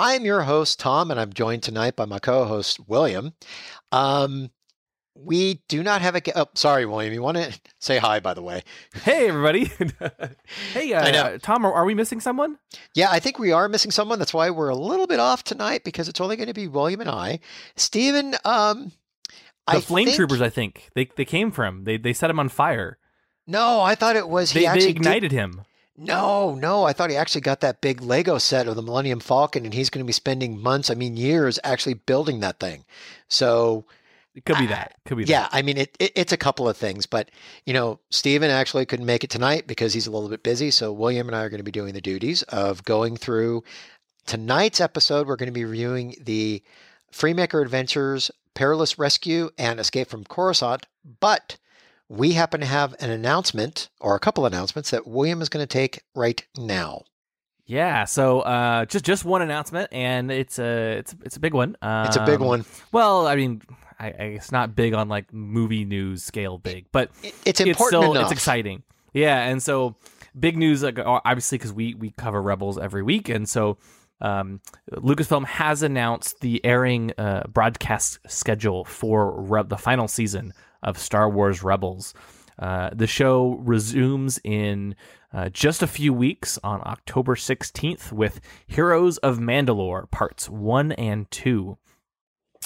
I am your host, Tom, and I'm joined tonight by my co host, William. Um, we do not have a. ge- Oh, sorry, William. You want to say hi, by the way? Hey, everybody. hey, I know. uh, Tom, are, are we missing someone? Yeah, I think we are missing someone. That's why we're a little bit off tonight because it's only going to be William and I. Stephen, um, The I flame think- troopers, I think. They they came from. They they set him on fire. No, I thought it was he They, actually they did- ignited him. No, no, I thought he actually got that big Lego set of the Millennium Falcon, and he's going to be spending months, I mean years, actually building that thing. So It could be that. Could be yeah, that. I mean it, it. It's a couple of things, but you know, Steven actually couldn't make it tonight because he's a little bit busy. So William and I are going to be doing the duties of going through tonight's episode. We're going to be reviewing the Freemaker Adventures, Perilous Rescue, and Escape from Coruscant. But we happen to have an announcement or a couple announcements that William is going to take right now. Yeah. So uh, just just one announcement, and it's a it's it's a big one. Um, It's a big one. Well, I mean, I, I it's not big on like movie news scale big, but It- It's it's important still enough. it's exciting. Yeah, and so big news, like, obviously, because we we cover Rebels every week, and so um, Lucasfilm has announced the airing uh, broadcast schedule for Re- the final season of Star Wars Rebels. Uh, the show resumes in uh, just a few weeks on October 16th with Heroes of Mandalore parts one and two.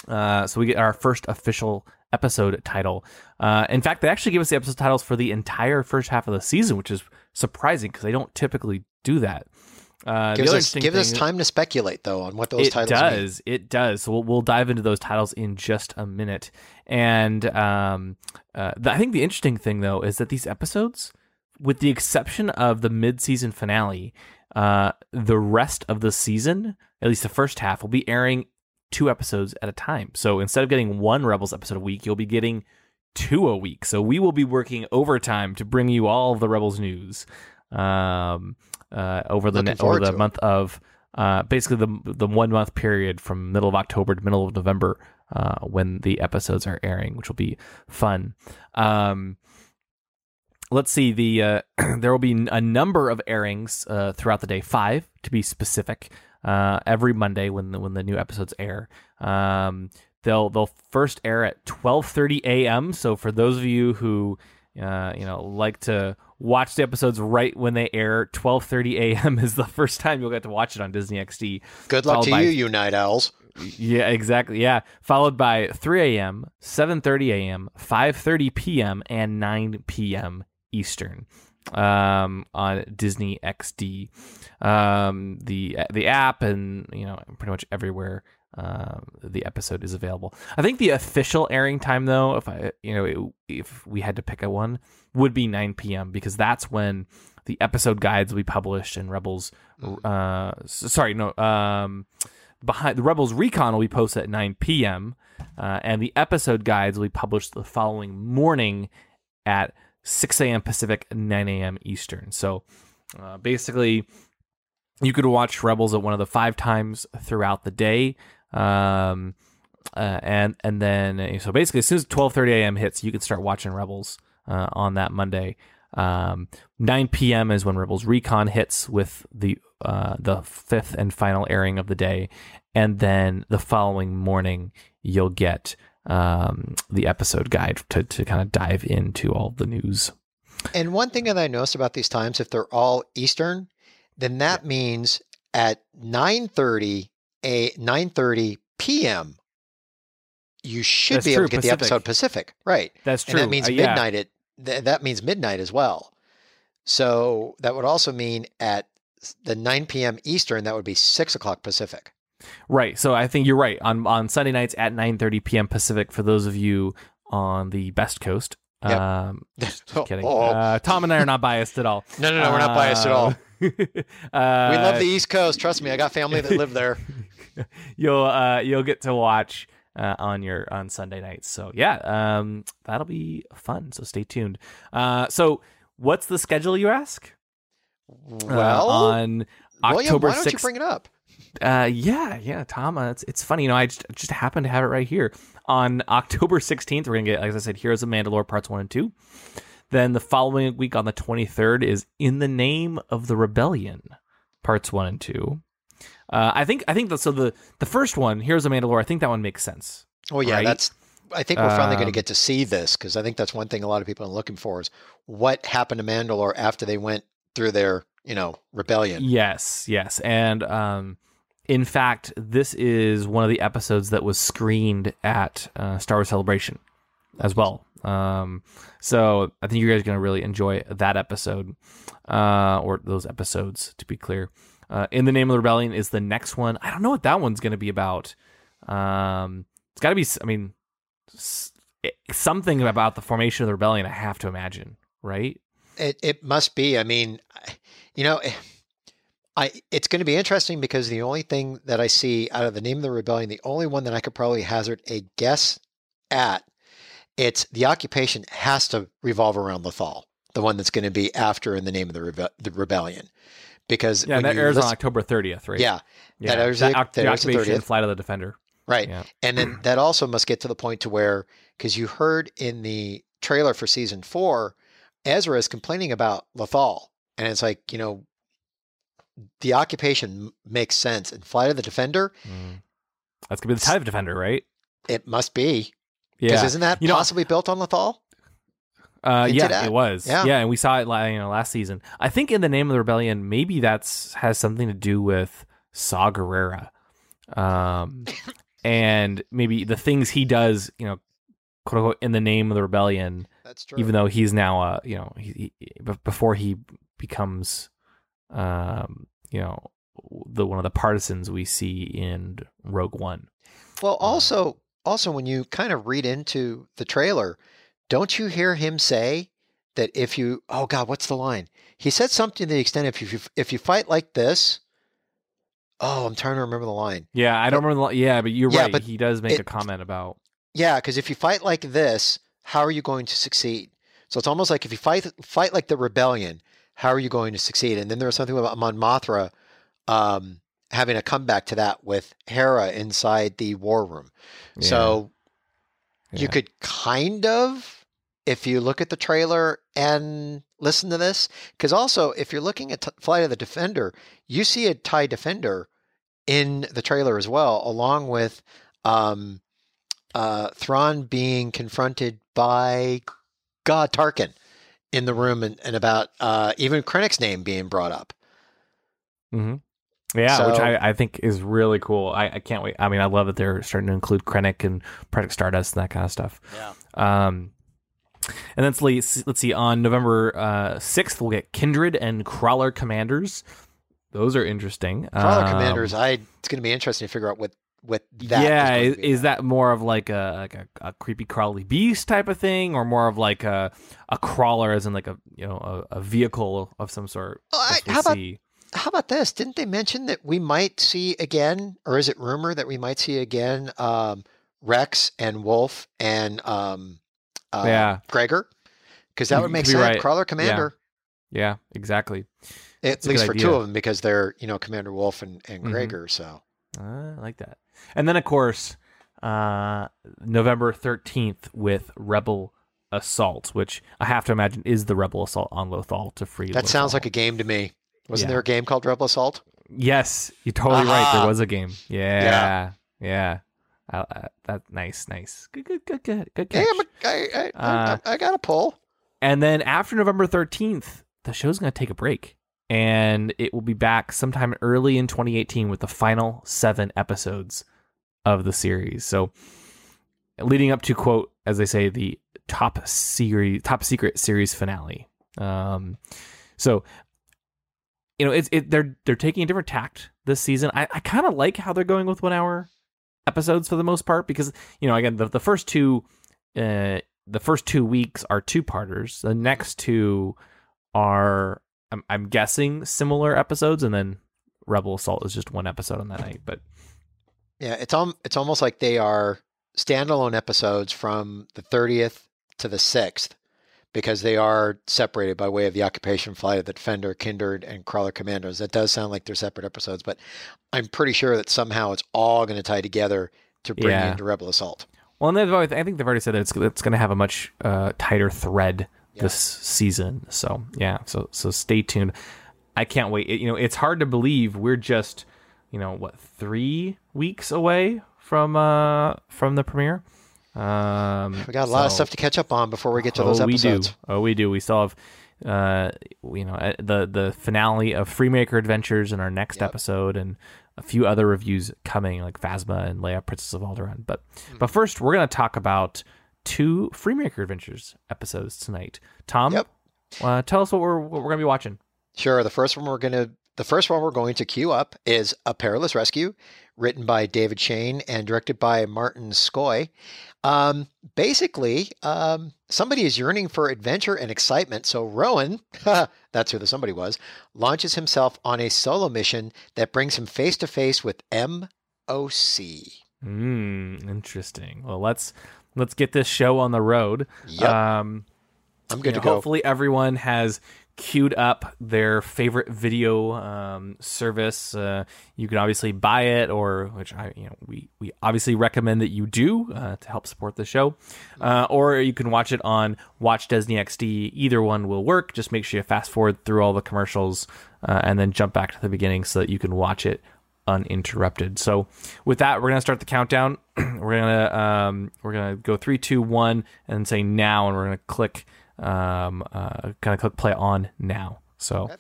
Uh, so we get our first official episode title. Uh, in fact, they actually give us the episode titles for the entire first half of the season, which is surprising because they don't typically do that. Uh, gives us gives us time to speculate though on what those titles are. it titles does. It does. So we'll, we'll dive into those titles in just a minute. And um, uh, the, I think the interesting thing, though, is that these episodes, with the exception of the mid-season finale, uh, the rest of the season, at least the first half, will be airing two episodes at a time. So instead of getting one Rebels episode a week, you'll be getting two a week. So we will be working overtime to bring you all the Rebels news um, uh, over the ne- over the it. month of uh, basically the the one month period from middle of October to middle of November uh, when the episodes are airing, which will be fun. Um, let's see the uh, there will be a number of airings uh, throughout the day, five to be specific, uh, every Monday when the, when the new episodes air. Um, they'll they'll first air at twelve thirty a.m. So for those of you who uh, you know like to watch the episodes right when they air, twelve thirty a.m. is the first time you'll get to watch it on Disney XD. Good luck to by- you, you night owls. yeah, exactly. Yeah, followed by 3 a.m., 7:30 a.m., 5:30 p.m., and 9 p.m. Eastern um, on Disney XD, um, the the app, and you know pretty much everywhere um, the episode is available. I think the official airing time, though, if I you know if we had to pick a one, would be 9 p.m. because that's when the episode guides will be published and Rebels. Uh, sorry, no. Um, behind the Rebels Recon will be posted at 9 p.m. Uh, and the episode guides will be published the following morning at 6 a.m. Pacific, 9 a.m. Eastern. So uh, basically, you could watch Rebels at one of the five times throughout the day. Um, uh, and and then uh, so basically, as soon as 12:30 a.m. hits, you can start watching Rebels uh, on that Monday. Um, 9 p.m. is when Rebels Recon hits with the uh, the fifth and final airing of the day, and then the following morning you'll get um, the episode guide to to kind of dive into all the news. And one thing that I noticed about these times, if they're all Eastern, then that means at 9:30 a 9:30 p.m. you should That's be able true, to get the episode Pacific, right? That's And true. that means Uh, yeah. midnight. It th- that means midnight as well. So that would also mean at the 9 p.m. Eastern, that would be six o'clock Pacific. Right. So I think you're right. On on Sunday nights at 9:30 p.m. Pacific for those of you on the Best Coast. Yep. Um, just Oh, kidding. oh. Uh, Tom and I are not biased at all. No, no, no, we're not biased at all. Uh, we love the East Coast. Trust me, I got family that live there. you'll uh, you'll get to watch uh, on your on Sunday nights. So yeah, um, that'll be fun. So stay tuned. Uh, so what's the schedule? You ask. Uh, Well, on William, October why don't you bring it up? Uh, yeah, yeah, Tom. Uh, it's it's funny, you know. I just, just happen to have it right here. On October sixteenth, we're gonna get, like I said, Heroes of Mandalore parts one and two. Then the following week on the twenty third is In the Name of the Rebellion, parts one and two. Uh, I think I think that so the the first one, Heroes of Mandalore, I think that one makes sense. Oh yeah, right? that's. I think we're finally going to Um, get to see this because I think that's one thing a lot of people are looking for is what happened to Mandalore after they went through their, you know, rebellion. Yes, yes, and um, in fact, this is one of the episodes that was screened at uh, Star Wars Celebration as well. Um, so I think you guys are going to really enjoy that episode, uh, or those episodes, to be clear. Uh, in the Name of the Rebellion is the next one. I don't know what that one's going to be about. Um, it's got to be. I mean, something about the formation of the rebellion. I have to imagine, right? It it must be. I mean, you know, I it's going to be interesting because the only thing that I see out of the name of the rebellion, the only one that I could probably hazard a guess at, it's the occupation has to revolve around Lothal, the one that's going to be after in the name of the, rebe- the rebellion, because Yeah, when that airs on October thirtieth, right? yeah, yeah. that airs That that the airs the 30th. flight of the defender. Right. Yeah. And then that also must get to the point to where, because you heard in the trailer for season four, Ezra is complaining about Lothal, And it's like, you know, the occupation makes sense. And Flight of the Defender, Mm. That's gonna be the type of defender, right? it must be. Yeah. Because isn't that You know- possibly built on Lothal? Uh, yeah, that. it was. Yeah. Yeah. and we saw it, you know, last season. I think in the name of the rebellion, maybe that's has something to do with Saw Gerrera, um, and maybe the things he does, you know, quote unquote, in the name of the rebellion. That's true. Even though he's now, uh, you know, he, he before he becomes, um, you know, the one of the partisans we see in Rogue One. Well, also, also when you kind of read into the trailer, don't you hear him say that if you, oh God, what's the line? He said something to the extent if you if you fight like this, oh, I'm trying to remember the line. Yeah, I don't remember. The, yeah, but you're Yeah, right. but he does make it- a comment about. Yeah, because if you fight like this, how are you going to succeed? So it's almost like if you fight fight like the rebellion, how are you going to succeed? And then there was something about Mon Mothma um, having a comeback to that with Hera inside the war room. Yeah. So Yeah. you could kind of, if you look at the trailer and listen to this, because also if you're looking at t- Flight of the Defender, you see a TIE Defender in the trailer as well, along with um, uh, Thrawn being confronted by God Tarkin in the room, and, and about uh, even Krennic's name being brought up. Mm hmm Yeah, which I, I think is really cool. I, I can't wait. I mean, I love that they're starting to include Krennic and Project Stardust and that kind of stuff. Yeah. Um, and then let's, let's see. On November uh, 6th, we'll get Kindred and Crawler Commanders. Those are interesting. Crawler Um, Commanders, I it's going to be interesting to figure out what what that. yeah, is, is, going to be is that more of like a like a, a creepy crawly beast type of thing, or more of like a a crawler, as in like a you know a, a vehicle of some sort? Oh, I- how about- see. How about this? Didn't they mention that we might see again, or is it rumor that we might see again um, Rex and Wolf and um, uh, Yeah. Gregor? Because that would make sense. right. Crawler Commander, Yeah, exactly. at least for two of them, because they're you know Commander Wolf and, and Mhm. Gregor. So Uh, I like that. And then, of course, uh, November 13th with Rebel Assault, which I have to imagine is the Rebel Assault on Lothal to free. that sounds like a game to me. Wasn't Yeah. there a game called Rebel Assault? Yes, you're totally right. There was a game. Yeah. Yeah. Uh, that nice, nice. Good, good, good, good, good catch. Hey, a, I, I, Uh, I, I got a pull. And then after November 13th, the show's going to take a break. And it will be back sometime early in 2018 with the final seven episodes of the series. So, leading up to, quote, as they say, the top series, top secret series finale. Um, so, you know, it's it, they're they're taking a different tact this season. I, I kind of like how they're going with one hour episodes for the most part because you know again the the first two uh the first two weeks are two parters. The next two are I'm, I'm guessing similar episodes, and then Rebel Assault is just one episode on that night. But Yeah, it's um, it's almost like they are standalone episodes from the 30th to the 6th because they are separated by way of the occupation flight of the Defender, Kindred, and Crawler Commandos. That does sound like they're separate episodes, but I'm pretty sure that somehow it's all going to tie together to bring Yeah. into Rebel Assault. Well, and they've always, I think they've already said that it's it's going to have a much uh, tighter thread this season. So yeah, so so stay tuned. I can't wait. It- you know, it's hard to believe we're just you know what three weeks away from uh from the premiere. Um, We got a lot of stuff to catch up on before we get to oh, those we episodes. do. Oh, we do. We still have, uh, you know, uh, the the finale of Freemaker Adventures in our next Yep. episode, and a few other reviews coming, like Phasma and Leia, Princess of Alderaan. But Hmm. but first, we're gonna talk about two Freemaker Adventures episodes tonight. Tom, Yep. uh, tell us what we're what we're gonna be watching. Sure. The first one we're gonna the first one we're going to queue up is A Perilous Rescue, written by David Shayne and directed by Martin Skov. Um, basically, um, somebody is yearning for adventure and excitement, so Rowan, that's who the somebody was, launches himself on a solo mission that brings him face to face with MOC. Hmm, interesting. Well, let's let's get this show on the road. Yep. Um, I'm good you to know, go. Hopefully, everyone has queued up their favorite video um, service. Uh, you can obviously buy it, or which I, you know, we we obviously recommend that you do uh, to help support the show. Uh, or you can watch it on Watch Disney XD. Either one will work. Just make sure you fast forward through all the commercials uh, and then jump back to the beginning so that you can watch it uninterrupted. So with that, we're gonna start the countdown. we're gonna um, we're gonna go three, two, one, and say now, and we're gonna click um, uh, kind of click play on now. So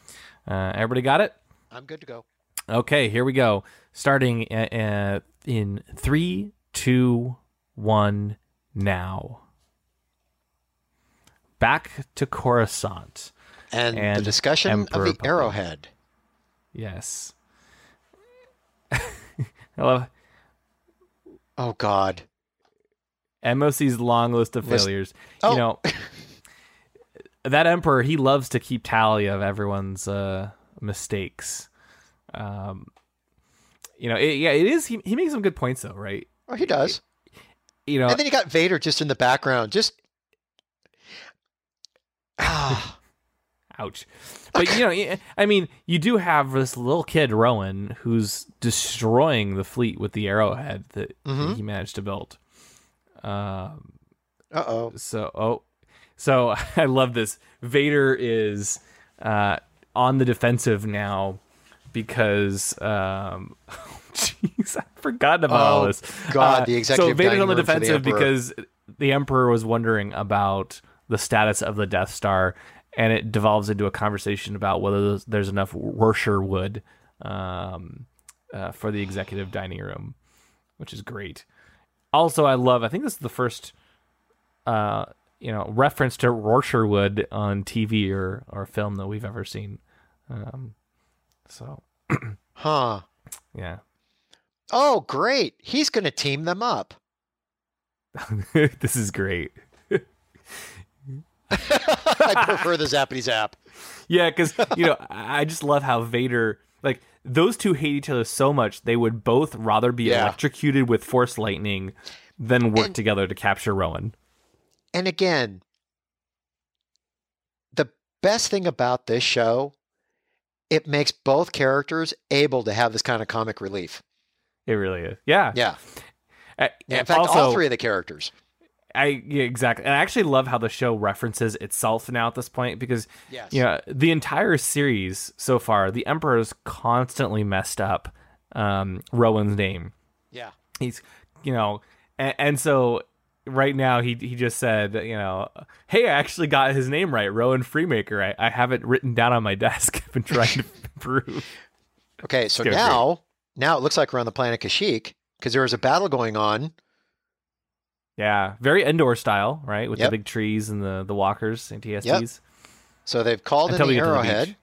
uh, everybody got it? I'm good to go. Okay, here we go. Starting in three, two, one, now. Back to Coruscant. And, the discussion Emperor of the Puppet. Arrowhead. Yes. Hello. Oh God. MOC's long list of List- failures. Oh. You know, that emperor he loves to keep tally of everyone's uh, mistakes. Um, you know, it, yeah, it is. He he makes some good points though, right? Oh, he does. You know, And then you got Vader just in the background, just. Ah, ouch. But you know, I mean, you do have this little kid Rowan who's destroying the fleet with the arrowhead that Mhm. he managed to build. Um, uh oh. so oh so i love this vader is uh on the defensive now because um jeez i've forgotten about all Oh, this God, Uh, the so executive vader's dining on the for the defensive because the emperor was wondering about the status of the death star and it devolves into a conversation about whether there's- there's enough wroshyr wood um, uh, for the executive dining room, which is great. Also, I love. I think this is the first, uh, you know, reference to wroshyr wood on TV or or film that we've ever seen. Um, so Huh. yeah, Oh, great. He's going to team them up. this is great. I prefer the Zappity Zap. Yeah, because you know, I I just love how Vader like those two hate each other so much they would both rather be Yeah. electrocuted with Force lightning than work And- together to capture Rowan. And again, the best thing about this show, it makes both characters able to have this kind of comic relief. It really is. Yeah. Yeah. Uh, In and fact, also, all three of the characters. I yeah, exactly. And I actually love how the show references itself now at this point because Yes. you know the entire series so far, the Emperor's constantly messed up um, Rowan's name. Yeah. He's you know, and, and so right now he he just said you know, hey, I actually got his name right, Rowan Freemaker. I, I have it written down on my desk. I've been trying to prove. Okay, so Scared me. now, now it looks like we're on the planet Kashyyyk because there was a battle going on. Yeah, very Endor style, right? With Yep. the big trees and the the walkers and TSTs. So they've called Until in the to the arrowhead.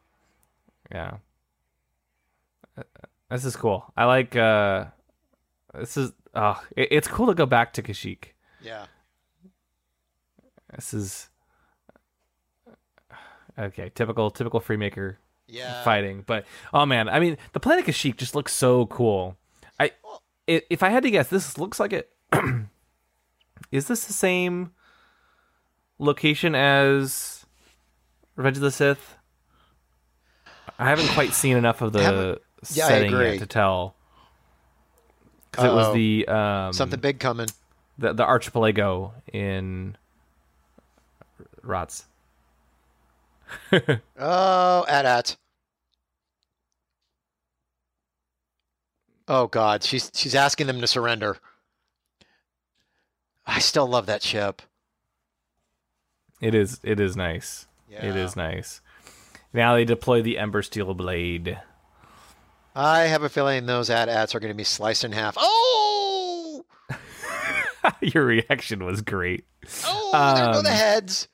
Yeah. Uh, This is cool. I like uh this is oh it, it's cool to go back to Kashyyyk. Yeah. This is okay, typical typical freemaker Yeah. fighting. But oh man, I mean the planet Kashyyyk just looks so cool. I if I had to guess, this looks like it. is this the same location as Revenge of the Sith? I haven't quite seen enough of the yeah, setting yet to tell. Because it was the um, Something big coming. The the archipelago in Rots. Oh, at at. Oh God, she's she's asking them to surrender. I still love that ship. It is it is nice. It Yeah. is nice. Now they deploy the Ember Steel Blade. I have a feeling those at ats are going to be sliced in half. Oh, Your reaction was great. oh, there go the Um, heads.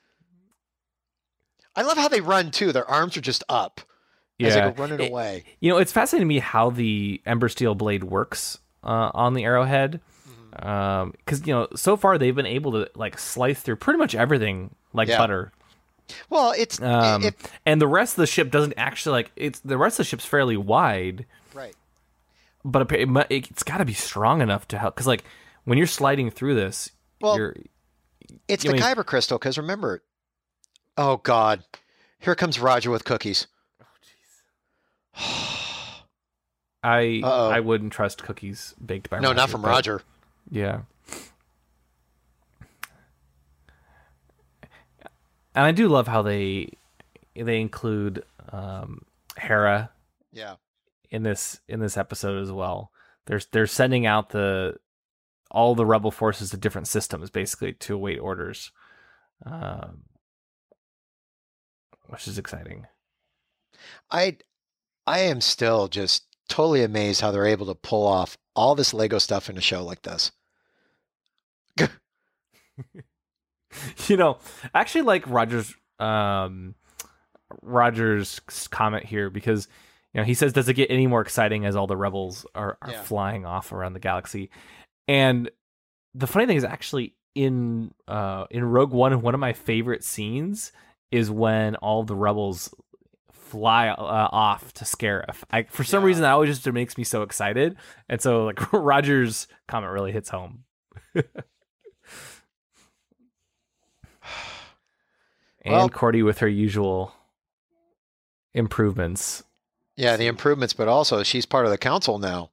I love how they run too. Their arms are just up as they Yeah. go running It- away. You know, it's fascinating to me how the Ember Steel Blade works uh, on the Arrowhead. Mm-hmm. Because, you know, so far they've been able to, like, slice through pretty much everything like Yeah. butter. Well, it's Um, if and the rest of the ship doesn't actually, like, it's the rest of the ship's fairly wide, right. but it, it, it's got to be strong enough to help. Because, like, when you're sliding through this, Well, you're. It's the mean- Kyber crystal, because remember, oh God, here comes Roger with cookies. I Uh-oh. I wouldn't trust cookies baked by no, Roger, not from Roger. Yeah. And I do love how they they include um, Hera Yeah, in this in this episode as well. They're they're sending out the all the rebel forces to different systems basically to await orders, um, which is exciting. I, I am still just totally amazed how they're able to pull off all this Lego stuff in a show like this. you know, I actually like Rogers um Rogers' comment here because you know he says, "Does it get any more exciting as all the rebels are, are Yeah. flying off around the galaxy?" And the funny thing is, actually, in uh in Rogue One, one of my favorite scenes is when all the rebels fly uh, off to Scarif. I for some Yeah. reason that always just makes me so excited, and so like Rogers' comment really hits home. and Well- Kordi with her usual improvements. Yeah, the improvements, but also she's part of the council now.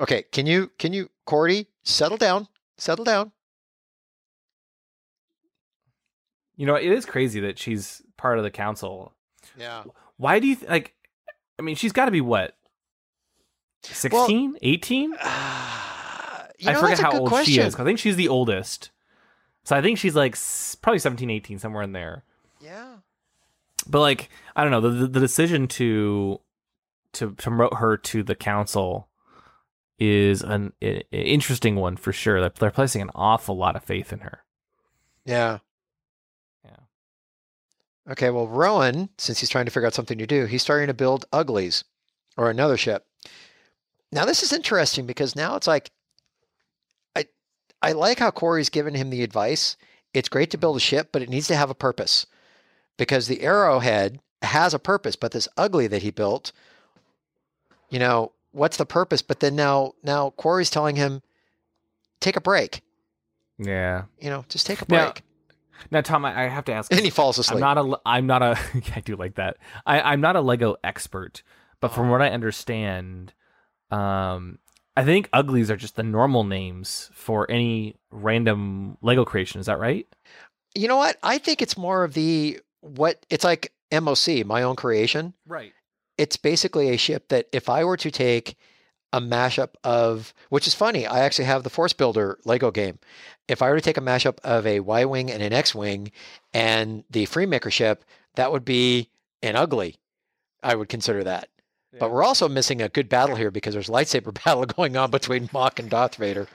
Okay, can you can you Kordi settle down, settle down? You know, it is crazy that she's part of the council. Yeah. Why do you th- like? I mean, she's got to be what, 16, 18? you I know, forget how old question. she is. I think she's the oldest. So I think she's like s- probably 17, 18, somewhere in there. Yeah. But like, I don't know, the the, the decision to to promote her to the council is an i- interesting one for sure. That they're placing an awful lot of faith in her. Yeah. Yeah. Okay, well, Rowan, since he's trying to figure out something to do, he's starting to build uglies or another ship. Now, this is interesting because now it's like, I, I like how Kordi's given him the advice. It's great to build a ship, but it needs to have a purpose because the arrowhead has a purpose, but this ugly that he built, you know, what's the purpose? But then now, now Kordi's telling him, take a break, Yeah. you know, just take a Now, break. Now, Tom, I, I have to ask. And he falls asleep. I'm not a. I'm not a. I do like that. I, I'm not a Lego expert, but from what I understand, um, I think uglies are just the normal names for any random Lego creation. Is that right? You know what? I think it's more of the what it's like MOC, my own creation. Right. It's basically a ship that if I were to take a mashup of, which is funny, I actually have the Force Builder Lego game. If I were to take a mashup of a Y Wing and an X Wing and the Freemaker ship, that would be an ugly. I would consider that. But we're also missing a good battle here because there's lightsaber battle going on between Mock and Darth Vader,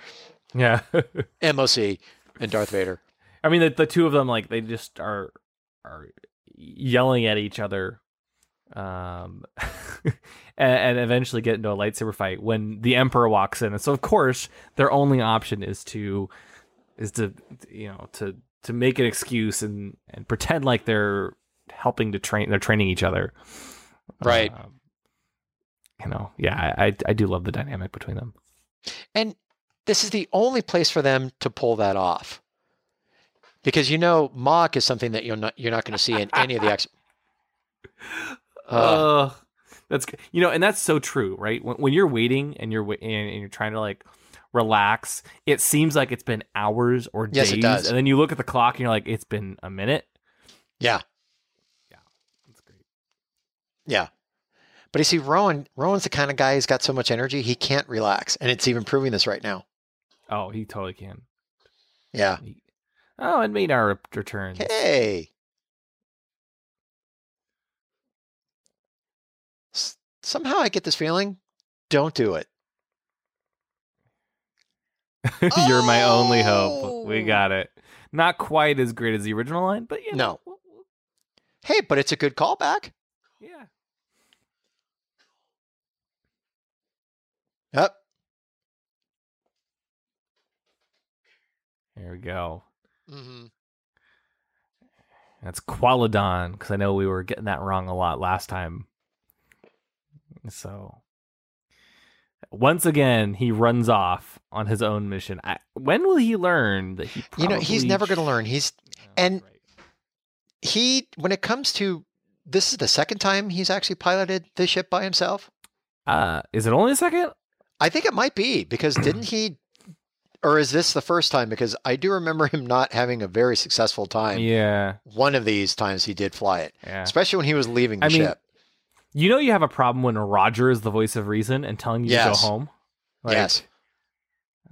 Yeah. MOC and Darth Vader. I mean, the, the two of them, like, they just are are yelling at each other, um, and, and eventually get into a lightsaber fight when the Emperor walks in. And so, of course, their only option is to is to you know to to make an excuse and and pretend like they're helping to train. They're training each other, Right. Um, you know, yeah, I I, I do love the dynamic between them. And this is the only place for them to pull that off. Because you know, mock is something that you're not you're not going to see in any of the X. Uh, Uh, that's you know, and that's so true, right? When, when you're waiting and you're wait- and, you're trying to like relax, it seems like it's been hours or Yes, days, it does. and then you look at the clock and you're like, it's been a minute. yeah, yeah, That's great. yeah. But you see, Rowan Rowan's the kind of guy who's got so much energy he can't relax, and it's even proving this right now. Oh, he totally can. Yeah. He- oh, and Maynard returns. Hey. S- Somehow I get this feeling. Don't do it. You're my only hope. We Oh. got it. Not quite as great as the original line, but you No. know, w- Hey, but it's a good callback. yeah. Yep. Here we go. Mm-hmm. That's Qualidon because I know we were getting that wrong a lot last time. So once again, he runs off on his own mission. I, when will he learn that he? You know, he's never going to learn. He's Oh, and- right. he when it comes to this is the second time he's actually piloted the ship by himself. uh, is it only a second? I think it might be because didn't he or is this the first time because I do remember him not having a very successful time. Yeah, One of these times he did fly it, yeah. especially when he was leaving the I mean, ship. You know, you have a problem when Roger is the voice of reason and telling you Yes. to go home. Like, yes.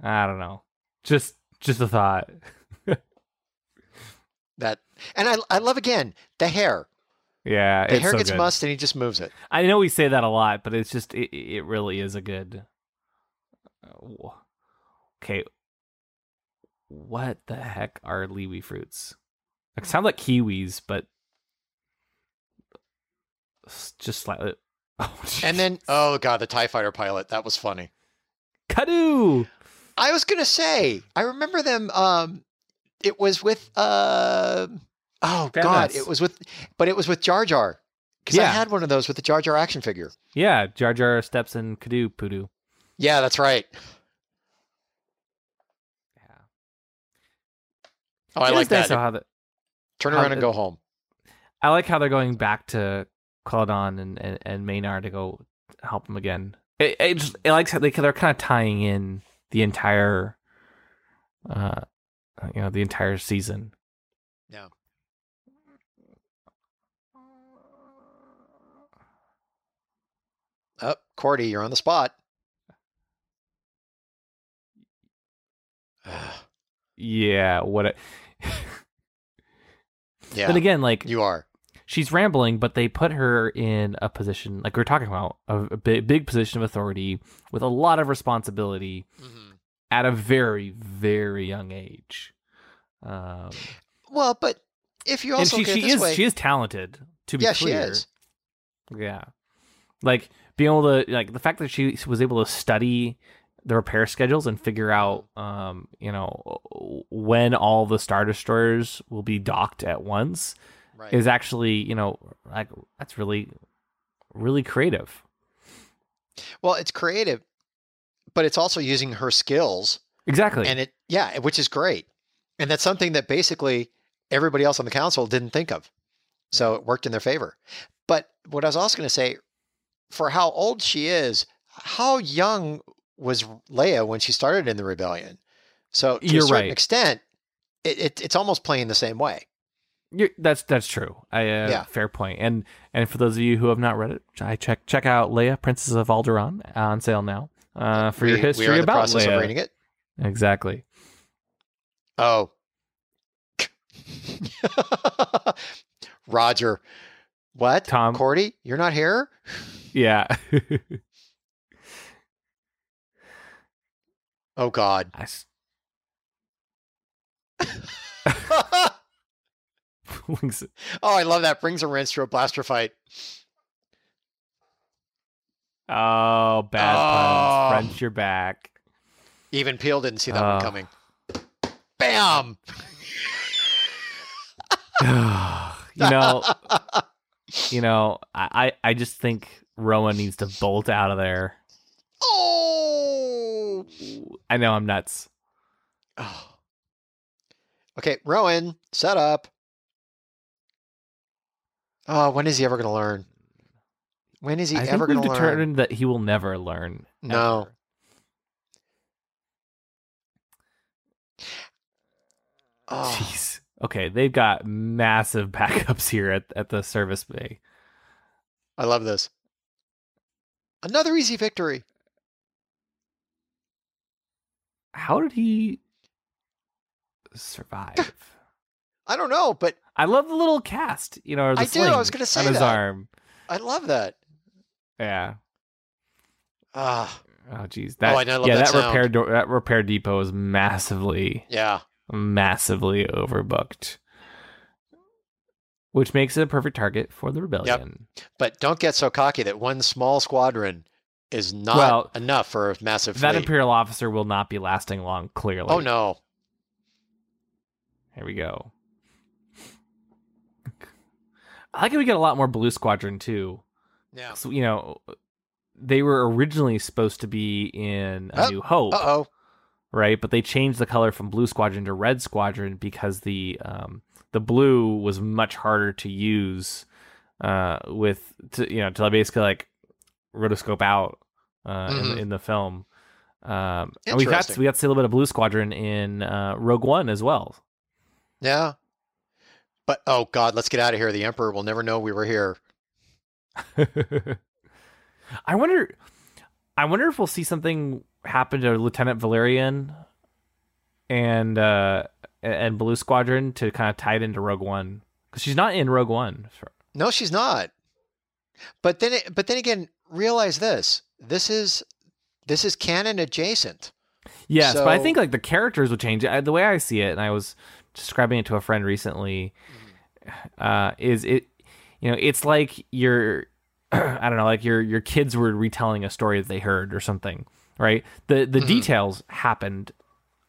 I don't know. Just, just a thought. That and I I love again the hair. Yeah, The hair so gets good. mussed and he just moves it. I know we say that a lot, but it's just it, it really is a good. uh, Okay, what the heck are liwi fruits? It sound like kiwis, but just slightly. Oh, And then oh god, the Tie Fighter pilot that was funny. Kadu. I was gonna say I remember them. Um, it was with uh oh god, Nuts. it was with but it was with Jar Jar because I had one of those with the Jar Jar action figure. Yeah, Jar Jar steps in Kadu Pudu. Yeah, that's right. Yeah, Oh, I It like nice that. how the, Turn around and go home. I like how they're going back to Claudon and, and, and Maynard to go help them again. It, it just it likes how they they're kind of tying in the entire, uh, you know, the entire season. Yeah. Oh, Kordi, you're on the spot. Yeah. What? A, yeah, But again, like you are. She's rambling, but they put her in a position like we are talking about a, a big, big position of authority with a lot of responsibility at a very very young age. Um, Well, but if you also she she this is way, she is talented. To be yeah, she clear, is. Yeah. Like being able to like the fact that she was able to study the repair schedules and figure out um you know when all the star destroyers will be docked at once Right. is actually you know like that's really really creative well, it's creative, but it's also using her skills, exactly and it yeah, which is great, and that's something that basically everybody else on the council didn't think of, so it worked in their favor. But what I was also going to say, for how old she is, how young was Leia when she started in the rebellion? So to You're a certain right. extent, it, it, it's almost playing the same way. You're, that's that's true I uh, Yeah. fair point. and and for those of you who have not read it I check check out Leia Princess of Alderaan on sale now uh for your We- history we are in the about process Leia of reading it. exactly Oh. Roger. What? Tom- Kordi, you're not here? yeah Oh God. I s- oh, I love that. Brings a wrench to a blaster fight. Oh, bad Oh. puns. Wrench your back. Even Peel didn't see that Oh. one coming. Bam! you know, you know, I, I I just think Rowan needs to bolt out of there. Oh. I know I'm nuts. oh. Okay, Rowan, set up. Oh, when is he ever going to learn? When is he I ever going to learn? determined that he will never learn. No. ever. Oh, Jeez. Okay, they've got massive backups here at, at the service bay. I love this. Another easy victory. How did he survive? I don't know, but I love the little cast, you know, or the I do, I was gonna say on his that. arm. I love that. Yeah. Ah, Oh, geez. That, and I love yeah, that that, repair do- that repair depot is massively, yeah. massively overbooked, which makes it a perfect target for the rebellion. But don't get so cocky that one small squadron is not Well, enough for a massive That fleet. imperial officer will not be lasting long. Clearly. oh no. Here we go. I like we get a lot more blue squadron too. Yeah. So, you know, they were originally supposed to be in A Oh, New Hope, Uh oh. right? But they changed the color from blue squadron to red squadron because the um, the blue was much harder to use uh, with to, you know to basically like rotoscope out uh, in, Mhm. the, in the film. Um, and we got we got to see a little bit of blue squadron in uh, Rogue One as well. Yeah. But oh god, let's get out of here. The Emperor will never know we were here. I wonder. I wonder if we'll see something happen to Lieutenant Valerian and uh and Blue Squadron to kind of tie it into Rogue One because she's not in Rogue One. No, she's not. But then, it, but then again, realize this: this is this is canon adjacent. Yes, but I think like the characters would change. I, the way I see it, and I was describing it to a friend recently, uh, is it you know it's like your I don't know like your your kids were retelling a story that they heard or something, right? The the details happened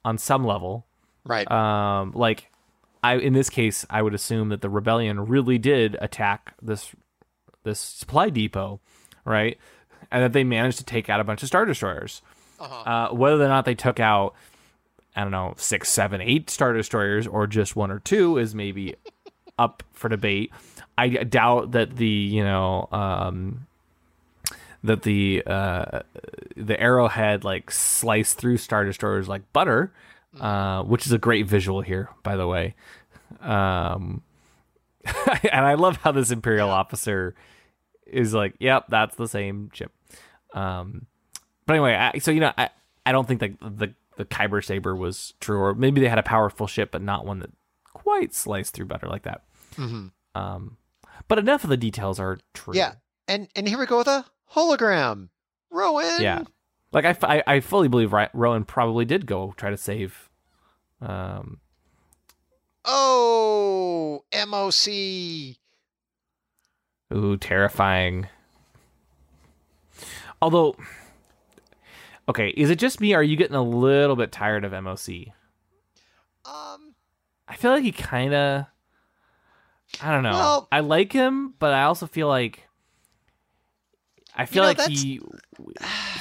on some level, Right. um like i in this case i would assume that the rebellion really did attack this this supply depot right and that they managed to take out a bunch of star destroyers Uh-huh. uh whether or not they took out i don't know six seven eight star destroyers or just one or two is maybe up for debate i doubt that the you know um that the uh the arrowhead like sliced through star destroyers like butter uh, which is a great visual here, by the way. Um, and I love how this Imperial officer is like, "Yep, that's the same chip." Um, but anyway, I, so you know, I, I don't think that the the Kyber saber was true, or maybe they had a powerful ship, but not one that quite sliced through butter like that. Mhm. Um, but enough of the details are true. Yeah. And and here we go with a hologram. Rowan. Yeah. Like I I fully believe Rowan probably did go try to save. Um, Oh, MOC. Ooh, terrifying. Although, okay, is it just me? Or are you getting a little bit tired of MOC? Um, I feel like he kind of. I don't know. Well- I like him, but I also feel like. I feel know, like that's- he,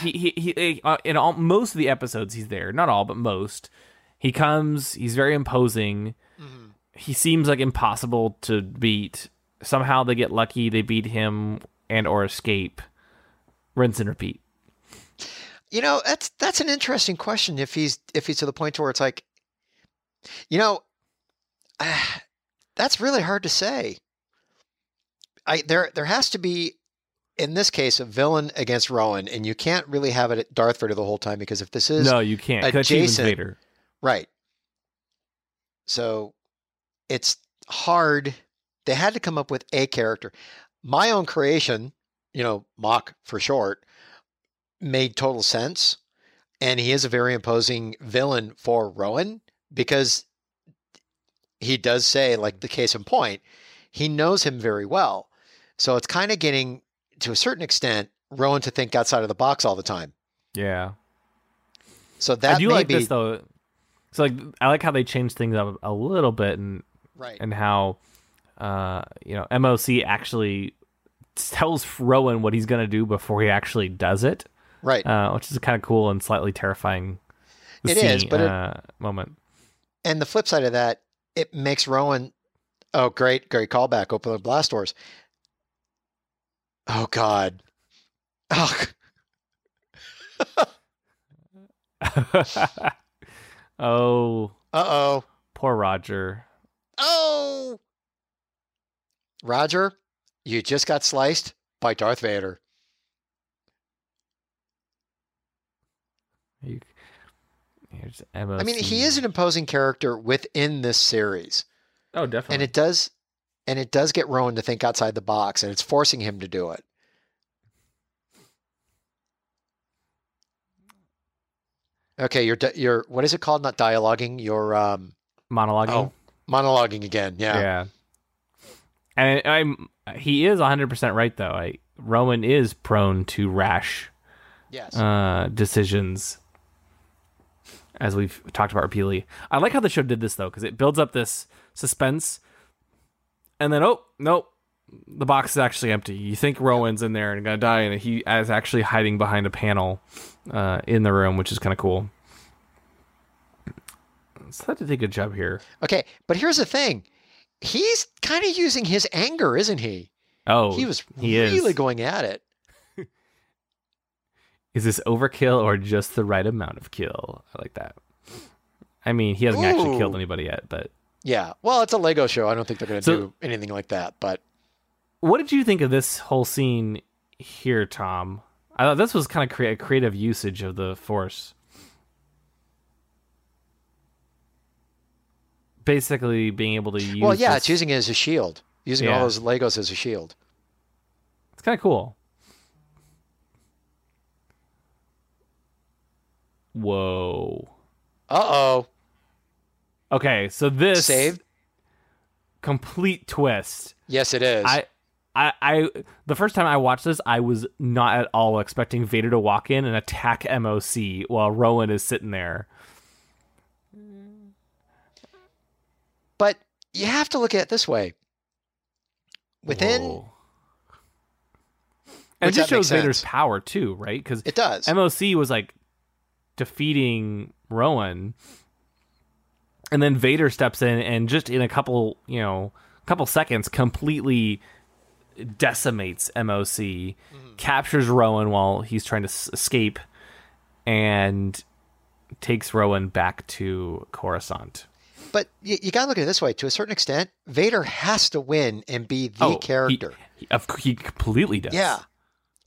he, he, he, uh, in all most of the episodes he's there. Not all, but most. He comes. He's very imposing. mhm. He seems like impossible to beat. Somehow they get lucky. They beat him and or escape. Rinse and repeat. You know that's that's an interesting question. If he's if he's to the point to where it's like, you know, ah, that's really hard to say. I there there has to be, in this case, a villain against Rowan, and you can't really have it at Darth Vader the whole time because if this is No, you can't. 'cause that's Steven adjacent- Vader. Right. So it's hard. They had to come up with a character. My own creation, you know, Mock for short, made total sense. And he is a very imposing villain for Rowan because he does say, like the case in point, he knows him very well. So it's kind of getting, to a certain extent, Rowan to think outside of the box all the time. Yeah. So that I do like be this though. So like I like how they changed things up a little bit and right. and how uh you know MOC actually tells Rowan what he's gonna do before he actually does it, Right. uh, which is kind of cool and slightly terrifying. It is, scene, but it- uh, moment. and the flip side of that, it makes Rowan. Oh, great, great callback. Open the blast doors. Oh God. Oh, oh, uh oh. poor Roger. Oh. Roger, you just got sliced by Darth Vader. You, here's I mean, he is an imposing character within this series, Oh, definitely. and it does, and it does get Rowan to think outside the box, and it's forcing him to do it. Okay, you're you're what is it called? Not dialoguing. You're um monologuing. oh monologuing again. Yeah. yeah. And I'm he is 100% right though. I Rowan is prone to rash Yes. uh decisions as we've talked about repeatedly. I like how the show did this though cuz it builds up this suspense and then oh, nope. The box is actually empty. You think Rowan's in there and gonna die, and he is actually hiding behind a panel uh, in the room, which is kind of cool. So that did a good job here. okay, but here's the thing. He's kind of using his anger, isn't he? Oh, he was he really is. going at it. Is this overkill or just the right amount of kill? I like that. I mean, he hasn't actually killed anybody yet, but Yeah. Well, it's a Lego show. I don't think they're going to So- do anything like that. But what did you think of this whole scene here, Tom? I thought this was kind of a creative usage of the Force. Basically, being able to use. well, yeah, this- it's using it as a shield, using all those Legos as a shield. It's kind of cool. Whoa. Uh oh. Okay, so this Saved? complete twist. Yes, it is. I, I, I, the first time I watched this, I was not at all expecting Vader to walk in and attack MOC while Rowan is sitting there. but you have to look at it this way. Within, Whoa. and it just shows Vader's power too, right? Because it does. MOC was like defeating Rowan, and then Vader steps in and just in a couple, you know, couple seconds, completely decimates MOC, mm-hmm. captures Rowan while he's trying to s- escape, and takes Rowan back to Coruscant. but you, you got to look at it this way. To a certain extent, Vader has to win and be the Oh, character. He, of he completely does. Yeah.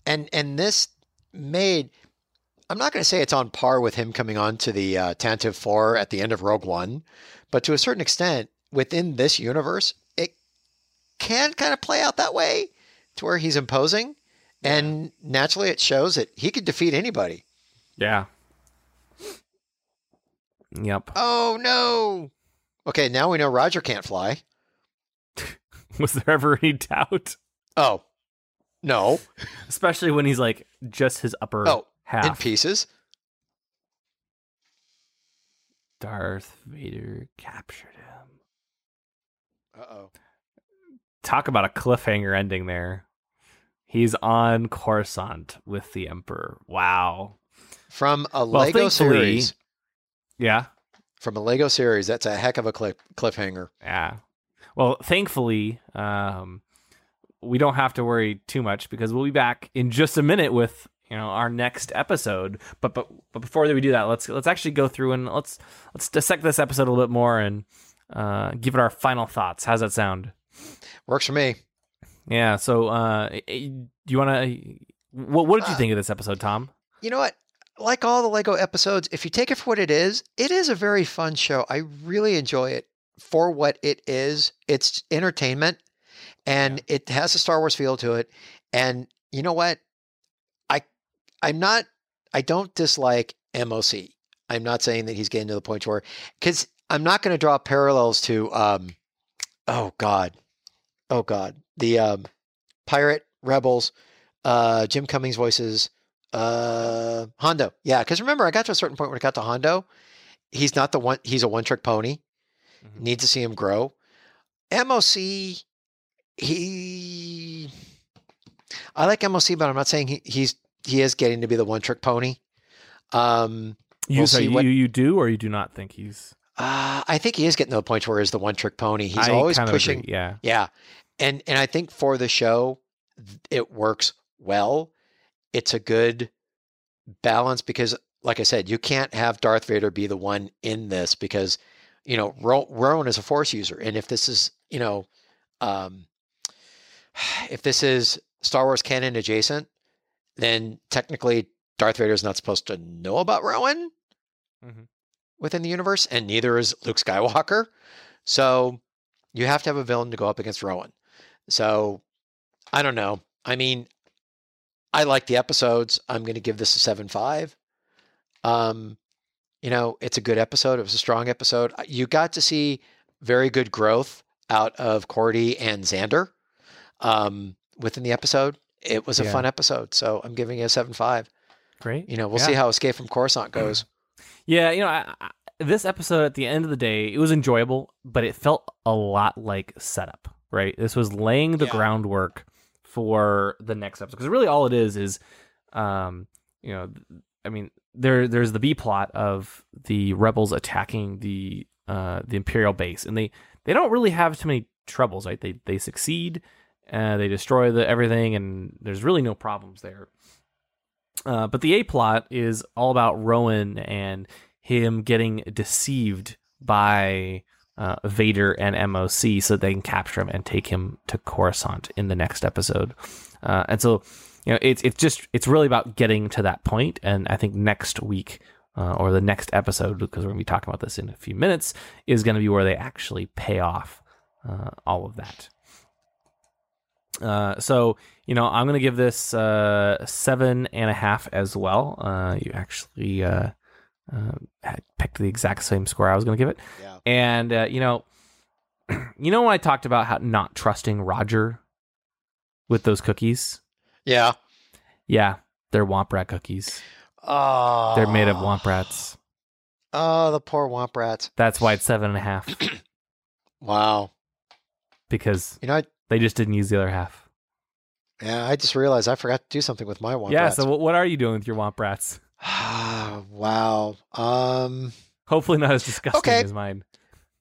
And and this made I'm not going to say it's on par with him coming on to the uh, Tantive 4 at the end of Rogue One, but to a certain extent within this universe, it can kind of play out that way to where he's imposing and naturally it shows that he could defeat anybody. Yeah. Yep. Oh no. Okay, now we know Roger can't fly. Was there ever any doubt? Oh. No. Especially when he's like just his upper Oh, half. in pieces. Darth Vader captured him. Uh-oh. Talk about a cliffhanger ending there. He's on Coruscant with the Emperor. Wow. From a Well, Lego series. Yeah. From a Lego series, that's a heck of a cliff cliffhanger. Yeah. Well, thankfully, um, we don't have to worry too much because we'll be back in just a minute with you know our next episode. But but but before we do that, let's let's actually go through and let's let's dissect this episode a little bit more and uh, give it our final thoughts. How's that sound? Works for me. Yeah. So, uh, do you want to? What What did you Uh, think of this episode, Tom? You know what? Like all the Lego episodes, if you take it for what it is, it is a very fun show. I really enjoy it for what it is. It's entertainment and it has a Star Wars feel to it. And you know what? I'm not I don't dislike MOC. I'm not saying that he's getting to the point where cuz I'm not going to draw parallels to um oh god. Oh god. The um Pirate Rebels uh Jim Cummings voices uh Hondo. Yeah, because remember I got to a certain point when I got to Hondo, he's not the one he's a one trick pony. Mhm. Need to see him grow. MOC he I like MOC, but I'm not saying he, he's he is getting to be the one trick pony. Um, You, We'll see you, you do or you do not think he's? uh, I think he is getting to the point where he's the one trick pony. He's I always pushing. agree, Yeah. Yeah. And and I think for the show it works well. It's a good balance because like I said, you can't have Darth Vader be the one in this because you know, Ro- Rowan is a force user and if this is, you know, um if this is Star Wars canon adjacent, then technically Darth Vader is not supposed to know about Rowan Mhm. within the universe, and neither is Luke Skywalker. So you have to have a villain to go up against Rowan. So I don't know. I mean, I like the episodes. I'm going to give this a seven five. Um, you know, it's a good episode. It was a strong episode. You got to see very good growth out of Kordi and Zander um, within the episode. It was a Yeah. fun episode, so I'm giving it a seven five. Great. You know, we'll Yeah. see how Escape from Coruscant goes. Yeah, you know, I, I, this episode at the end of the day, it was enjoyable, but it felt a lot like setup, right? This was laying the Yeah. groundwork for the next episode because really all it is is, um, you know, I mean, there there's the B plot of the rebels attacking the uh the Imperial base, and they they don't really have too many troubles, right? They they succeed, uh, they destroy the everything, and there's really no problems there. Uh, but the A plot is all about Rowan and him getting deceived by uh, Vader and MOC so they can capture him and take him to Coruscant in the next episode. Uh, and so, you know, it's it's just it's really about getting to that point. And I think next week uh, or the next episode, because we're gonna be talking about this in a few minutes, is going to be where they actually pay off uh, all of that. Uh, so you know, I'm gonna give this uh, seven and a half as well. Uh, you actually uh, uh, had picked the exact same score I was gonna give it, Yeah. and uh, you know, you know when I talked about how not trusting Roger with those cookies, Yeah. yeah, they're Womp Rat cookies. Oh. They're made of Womp Rats. Oh, the poor Womp Rats. That's why it's seven and a half Wow. because You know, I, they just didn't use the other half. yeah, I just realized I forgot to do something with my Womp Rats. yeah. Rats. So what, what are you doing with your Womp Rats? Ah wow. Um. Hopefully not as disgusting Okay. as mine.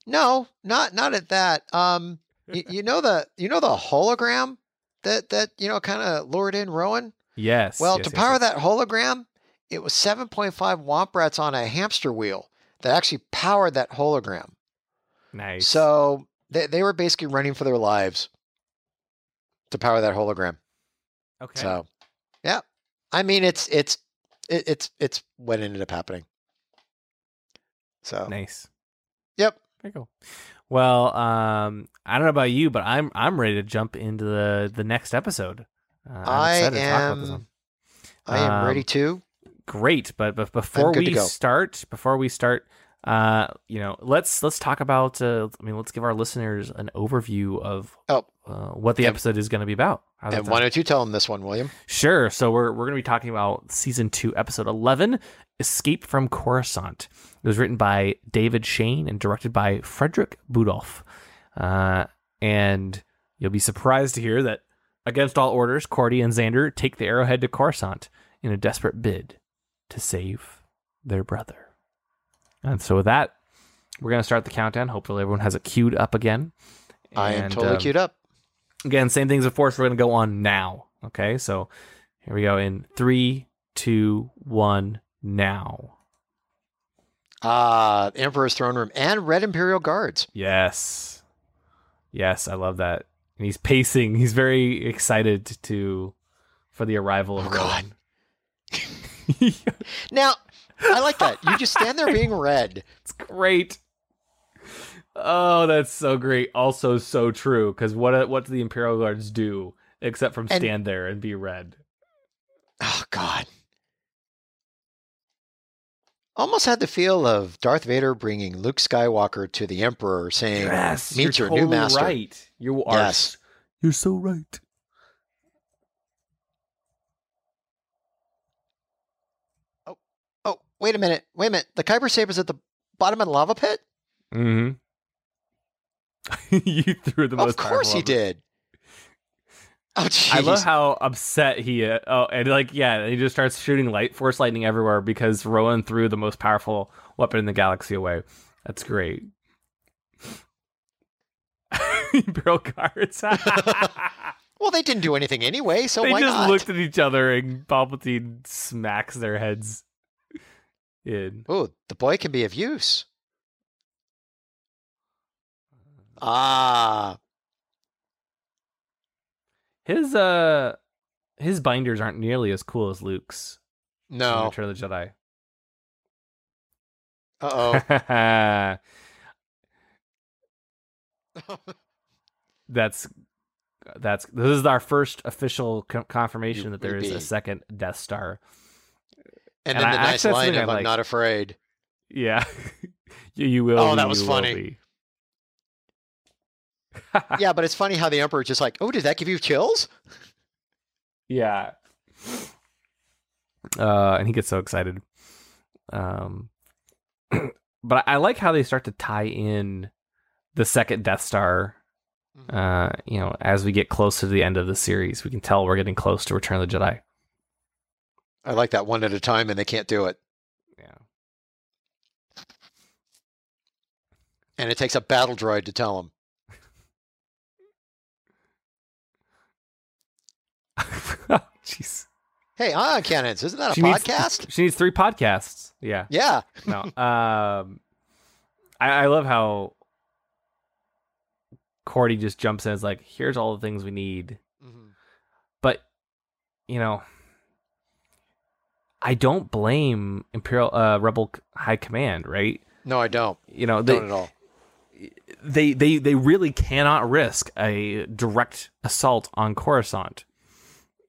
No, not not at that. Um. you, you know the you know the hologram that that you know kind of lured in Rowan. Yes. Well, yes, to yes, power yes. that hologram, it was 7.5 Womp Rats on a hamster wheel that actually powered that hologram. nice. So they, they were basically running for their lives to power that hologram. okay. So, yeah, I mean, it's it's it, it's it's what ended up happening. So, Nice. yep, Very cool. Well, um, I don't know about you, but I'm I'm ready to jump into the the next episode. Uh, I'm I excited to talk about this am-. I am ready Um, to. Great, but but before we start, before we start, uh, you know, let's let's talk about. Uh, I mean, let's give our listeners an overview of Oh. uh, what the And- episode is going to be about. How's And why don't you tell them this one, William? Sure. So we're we're going to be talking about season two, episode eleven, "Escape from Coruscant." It was written by David Shayne and directed by Frederik Budolph. Uh, and you'll be surprised to hear that, against all orders, Kordi and Zander take the Arrowhead to Coruscant in a desperate bid to save their brother. And so with that, we're going to start the countdown. Hopefully, everyone has it queued up again. I am totally um, queued up. Again, same things of course. We're going to go on now. Okay, so here we go in three, two, one, now. Uh, Emperor's Throne Room and Red Imperial Guards. Yes, yes, I love that. And he's pacing. He's very excited to for the arrival of Oh. Rowan. Now, I like that. You just stand there being red. it's great. Oh, that's so great. Also, so true. Because what uh, what do the Imperial Guards do except from And- stand there and be red? Oh God. Almost had the feel of Darth Vader bringing Luke Skywalker to the Emperor, saying, Yes, "Meet your new master." Right, you are. Yes. You're so right. "Oh, wait a minute, wait a minute. The Kyber saber's at the bottom of the lava pit." Mm-hmm. you threw the most. Powerful. Of course he did. Oh, jeez. I love how upset he is. Oh, and like, yeah, he just starts shooting light force lightning everywhere because Rowan threw the most powerful weapon in the galaxy away. That's great. Imperial guards. well, they didn't do anything anyway, so they why just not? looked at each other and Palpatine smacks their heads in. Oh, the boy can be of use. Ah, His uh his binders aren't nearly as cool as Luke's no. Return of the Jedi. Uh oh. that's that's this is our first official co- confirmation that there is a second Death Star. And And then I- the nice line of I "I'm like. not afraid." Yeah, you, you will. Oh, be, that was funny. yeah, but it's funny how the Emperor just like, "Oh, did that give you chills?" Yeah. Uh, and he gets so excited. Um, but I like how they start to tie in the second Death Star. Mhm. Uh, you know, as we get close to the end of the series, we can tell we're getting close to Return of the Jedi. I like that one at a time, and they can't do it. Yeah. And it takes a battle droid to tell them. Jeez. Hey, on cannons, isn't that a She needs- podcast? She needs three podcasts. Yeah. yeah. No. um, I, I love how Kordi just jumps in. and is like, "Here's all the things we need." Mhm. but you know i don't blame imperial uh rebel high command right No, I don't. you know Don't they, at all. they they they really cannot risk a direct assault on coruscant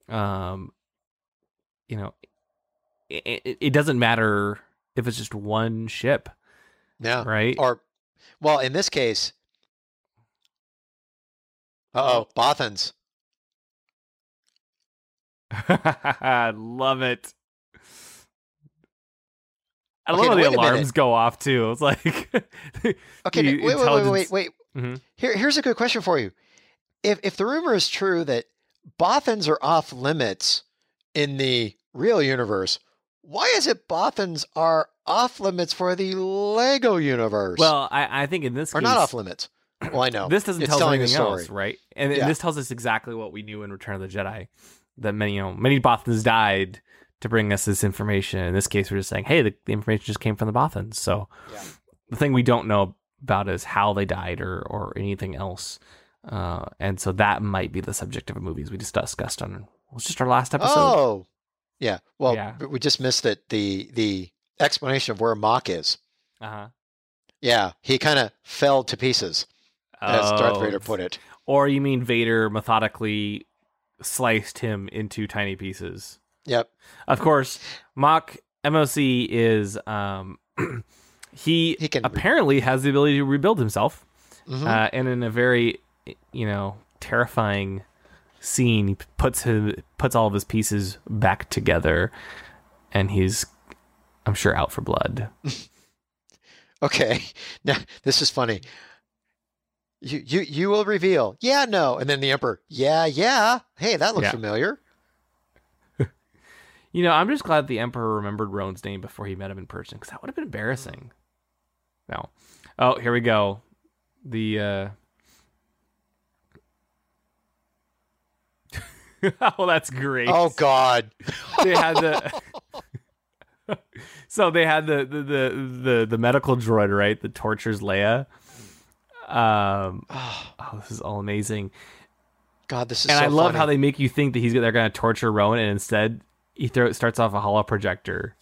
um you know it, it, it doesn't matter if it's just one ship Yeah. right Or, well, in this case, uh oh, Bothans. love it I Okay, love how the wait a minute. alarms go off too. It's like Okay, wait, wait, wait, wait, wait. Mhm. Here, here's a good question for you. If if the rumor is true that Bothans are off limits in the real universe, why is it Bothans are off limits for the Lego universe? Well, I, I think in this or case, not off limits. Well, I know this doesn't it's tell telling anything else, right? And, and this tells us exactly what we knew in Return of the Jedi. That many, you know, many Bothans died to bring us this information. In this case, we're just saying, hey, the, the information just came from the Bothans. So Yeah. the thing we don't know about is how they died or or anything else. Uh, and so that might be the subject of a movie as we just discussed on was just our last episode. Oh, yeah. Well, Yeah. we just missed that the the explanation of where Mock is. Uh-huh. Yeah, he kind of fell to pieces, as Darth Oh, Vader put it. Or you mean Vader methodically sliced him into tiny pieces? Yep. Of course, Mock MOC is um he, He can- apparently has the ability to rebuild himself. Mhm. Uh, and in a very you know terrifying scene, he puts his puts all of his pieces back together, and he's I'm sure out for blood. Okay. Now this is funny. You you you will reveal. Yeah, no. And then the Emperor. Yeah, yeah. Hey, that looks Yeah. familiar. You know, I'm just glad the Emperor remembered Rowan's name before he met him in person, because that would have been embarrassing. No. Oh, here we go. The uh Oh, that's great. Oh God. They had the So they had the the, the the the medical droid, right? That tortures Leia. Um oh, this is all amazing. God, this is and so I love funny. how they make you think that he's they're going to torture Rowan, and instead he throw, starts off a holo projector.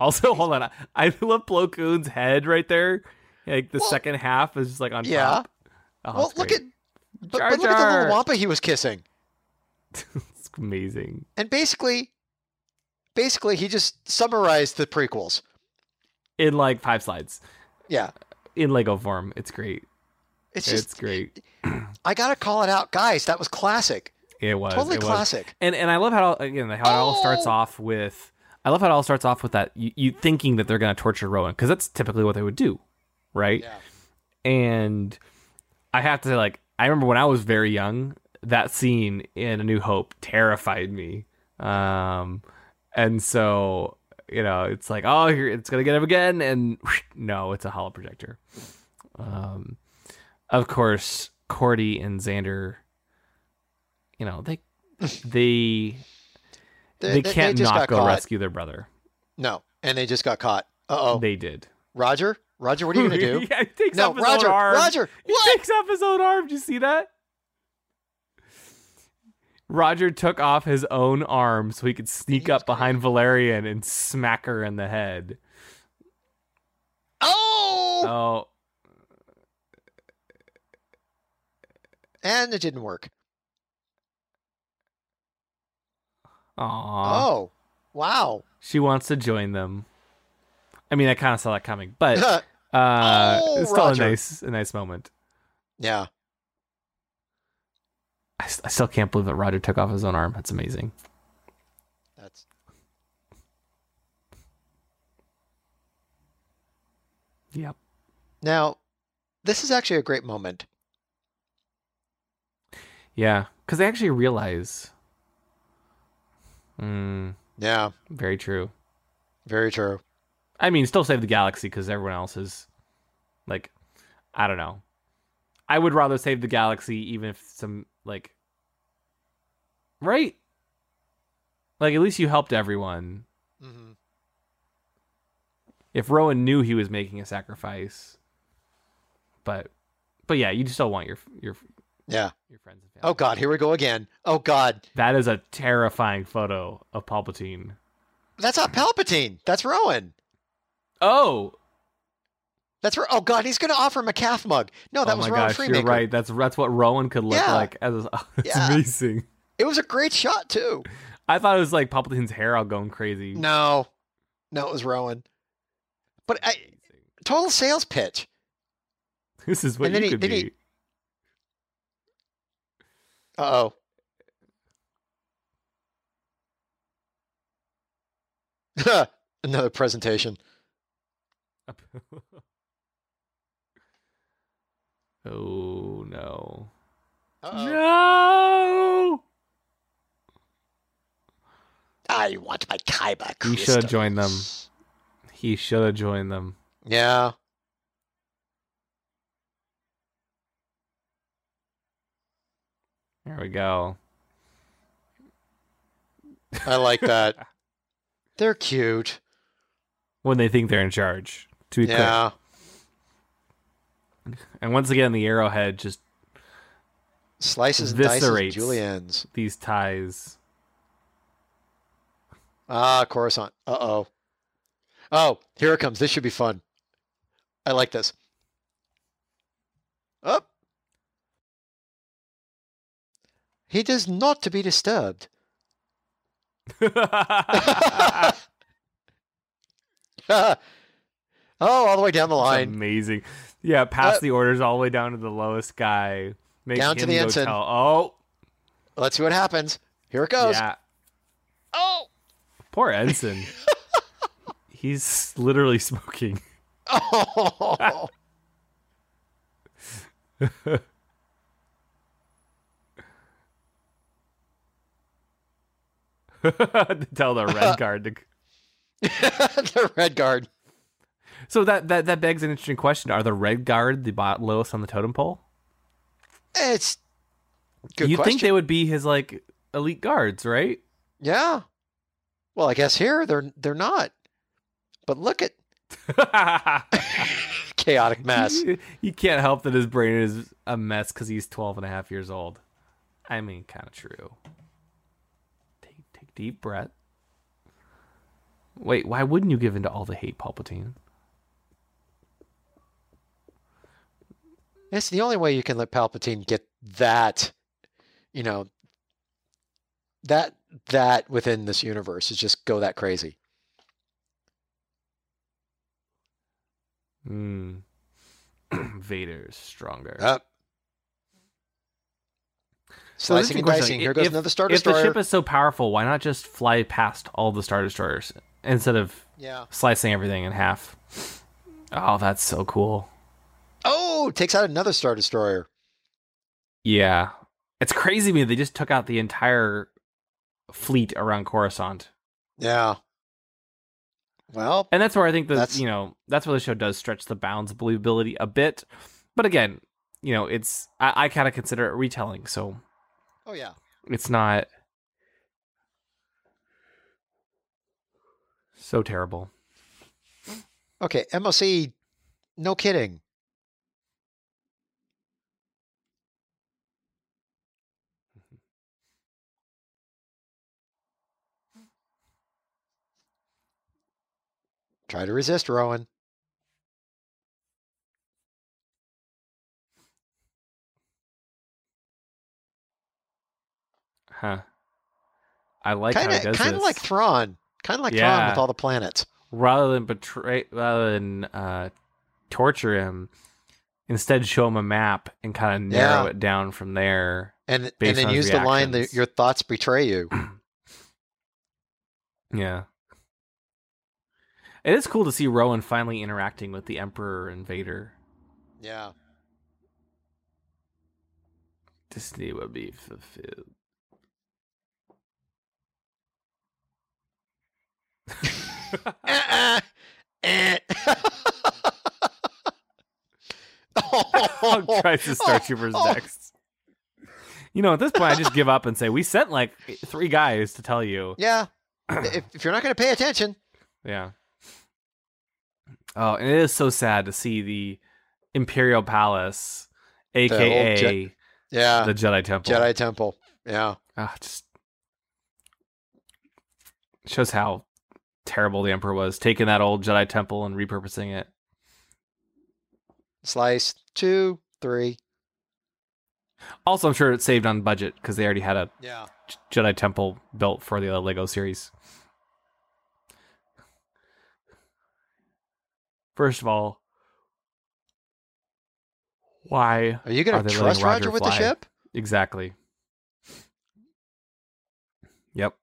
Also, hold on, I, love Plo Koon's head right there. Like the Well, second half is just like on yeah. top. Oh, Well, look at but, Jar but look at the little wampa he was kissing. it's amazing. And basically basically he just summarized the prequels. In like five slides Yeah. in Lego form, it's great. It's It's, great. I gotta call it out, guys. That was classic. It was Totally it was. classic. And and I love how again how it all starts Oh! off with I love how it all starts off with that you, you thinking that they're going to torture Rowan because that's typically what they would do, right? Yeah. and I have to say, like, I remember when I was very young, that scene in A New Hope terrified me. Um, and so you know, it's like, oh, here it's gonna get him again, and no, it's a holo projector. Um, of course, Kordi and Zander, you know, they they they, can't just not got go caught. rescue their brother. No, and they just got caught. Uh oh, They did. Roger, Roger, what are you gonna do? yeah, he takes No, off his Roger, own arm. Roger, He what? takes off his own arm. Did you see that? Roger took off his own arm so he could sneak up behind Valerian and smack her in the head. Oh, Oh, and it didn't work. Aw. Oh, wow. She wants to join them. I mean, I kind of saw that coming, but uh, Oh, it's still Roger. a nice, a nice moment. yeah, I still can't believe that Roger took off his own arm. That's amazing. that's Yep. now. This is actually a great moment. Yeah, because they actually realize. Mm, Yeah, very true. very true. I mean, still save the galaxy because everyone else is, like, I don't know. I would rather save the galaxy even if some like, right? Like at least you helped everyone. hmm If Rowan knew he was making a sacrifice, but, but yeah, you just still want your your Yeah. your friends and family. Oh God, here we go again. Oh God, that is a terrifying photo of Palpatine. that's not Palpatine. That's Rowan. Oh, That's Ro- oh God, he's gonna offer him a calf mug. No, that oh was my Rowan gosh, Freemaker. you're right. That's that's what Rowan could look Yeah. like. As oh, it's Yeah. amazing. It was a great shot too. I thought it was like Palpatine's hair all going crazy. No, no, it was Rowan. But I, total sales pitch. This is what And then you he- could then be. he- Uh oh. Another presentation. oh no. Uh-oh. No! I want my Kyber He should have joined them. He should have joined them. Yeah. There we go. I like that. They're cute. When they think they're in charge. To be clear. Yeah. And once again, the arrowhead just Slices and dices juliennes. these ties. Ah, Coruscant. Uh oh. Oh, here it comes. This should be fun. I like this. Up. He does not to be disturbed. oh, all the way down the line. amazing. Yeah, pass Uh, the orders all the way down to the lowest guy. Make Down to the ensign. Tell, oh, Let's see what happens. Here it goes. yeah. Oh. Poor ensign. He's literally smoking. Oh. tell the red guard to. the red guard. So that, that that begs an interesting question: Are the red guard the bot lowest on the totem pole? It's good you think they would be his like elite guards, right? Yeah. Well, I guess here they're they're not. But look at chaotic mess. You, you can't help that his brain is a mess because he's 12 and a half years old. I mean, kind of true. Take take deep breath. Wait, why wouldn't you give in to all the hate, Palpatine? It's the only way you can let Palpatine get that, you know, that that within this universe is just go that crazy. Hmm. Vader's stronger. Up. So Slicing and dicing. Here goes if- another Star destroyer. If the ship is so powerful, why not just fly past all the Star Destroyers instead of yeah. slicing everything in half? Oh, that's so cool. Oh, takes out another Star Destroyer. Yeah. It's crazy to me they just took out the entire fleet around Coruscant. Yeah. Well, And that's where I think that you know that's where the show does stretch the bounds of believability a bit. But again, you know, it's I, I kind of consider it retelling, so oh yeah. it's not so terrible. Okay, MLC, no kidding. Mm-hmm. Try to resist, Rowan. Huh. I like Kind how he does kind of like Thrawn. Kind of like Thrawn with all the planets. rather than betray, rather than uh, torture him, instead show him a map and kind of narrow Yeah. it down from there. And and then use the line that your thoughts betray you. Yeah. It is cool to see Rowan finally interacting with the Emperor and Vader. yeah. Destiny will be fulfilled. Uh-uh. Eh. Oh, Crisis Star Troopers oh. next. You know, at this point, I just give up and say we sent like three guys to tell you. Yeah. if, if you're not going to pay attention, Yeah. Oh, and it is so sad to see the Imperial Palace, aka Je- yeah, the Jedi Temple. Jedi Temple. Yeah. Ah, just shows how terrible the Emperor was, taking that old Jedi Temple and repurposing it. Slice two, three. Also, I'm sure it saved on budget because they already had a Yeah. Jedi Temple built for the Lego series. First of all, why Are you going to trust Roger Roger with the ship? exactly? Yep,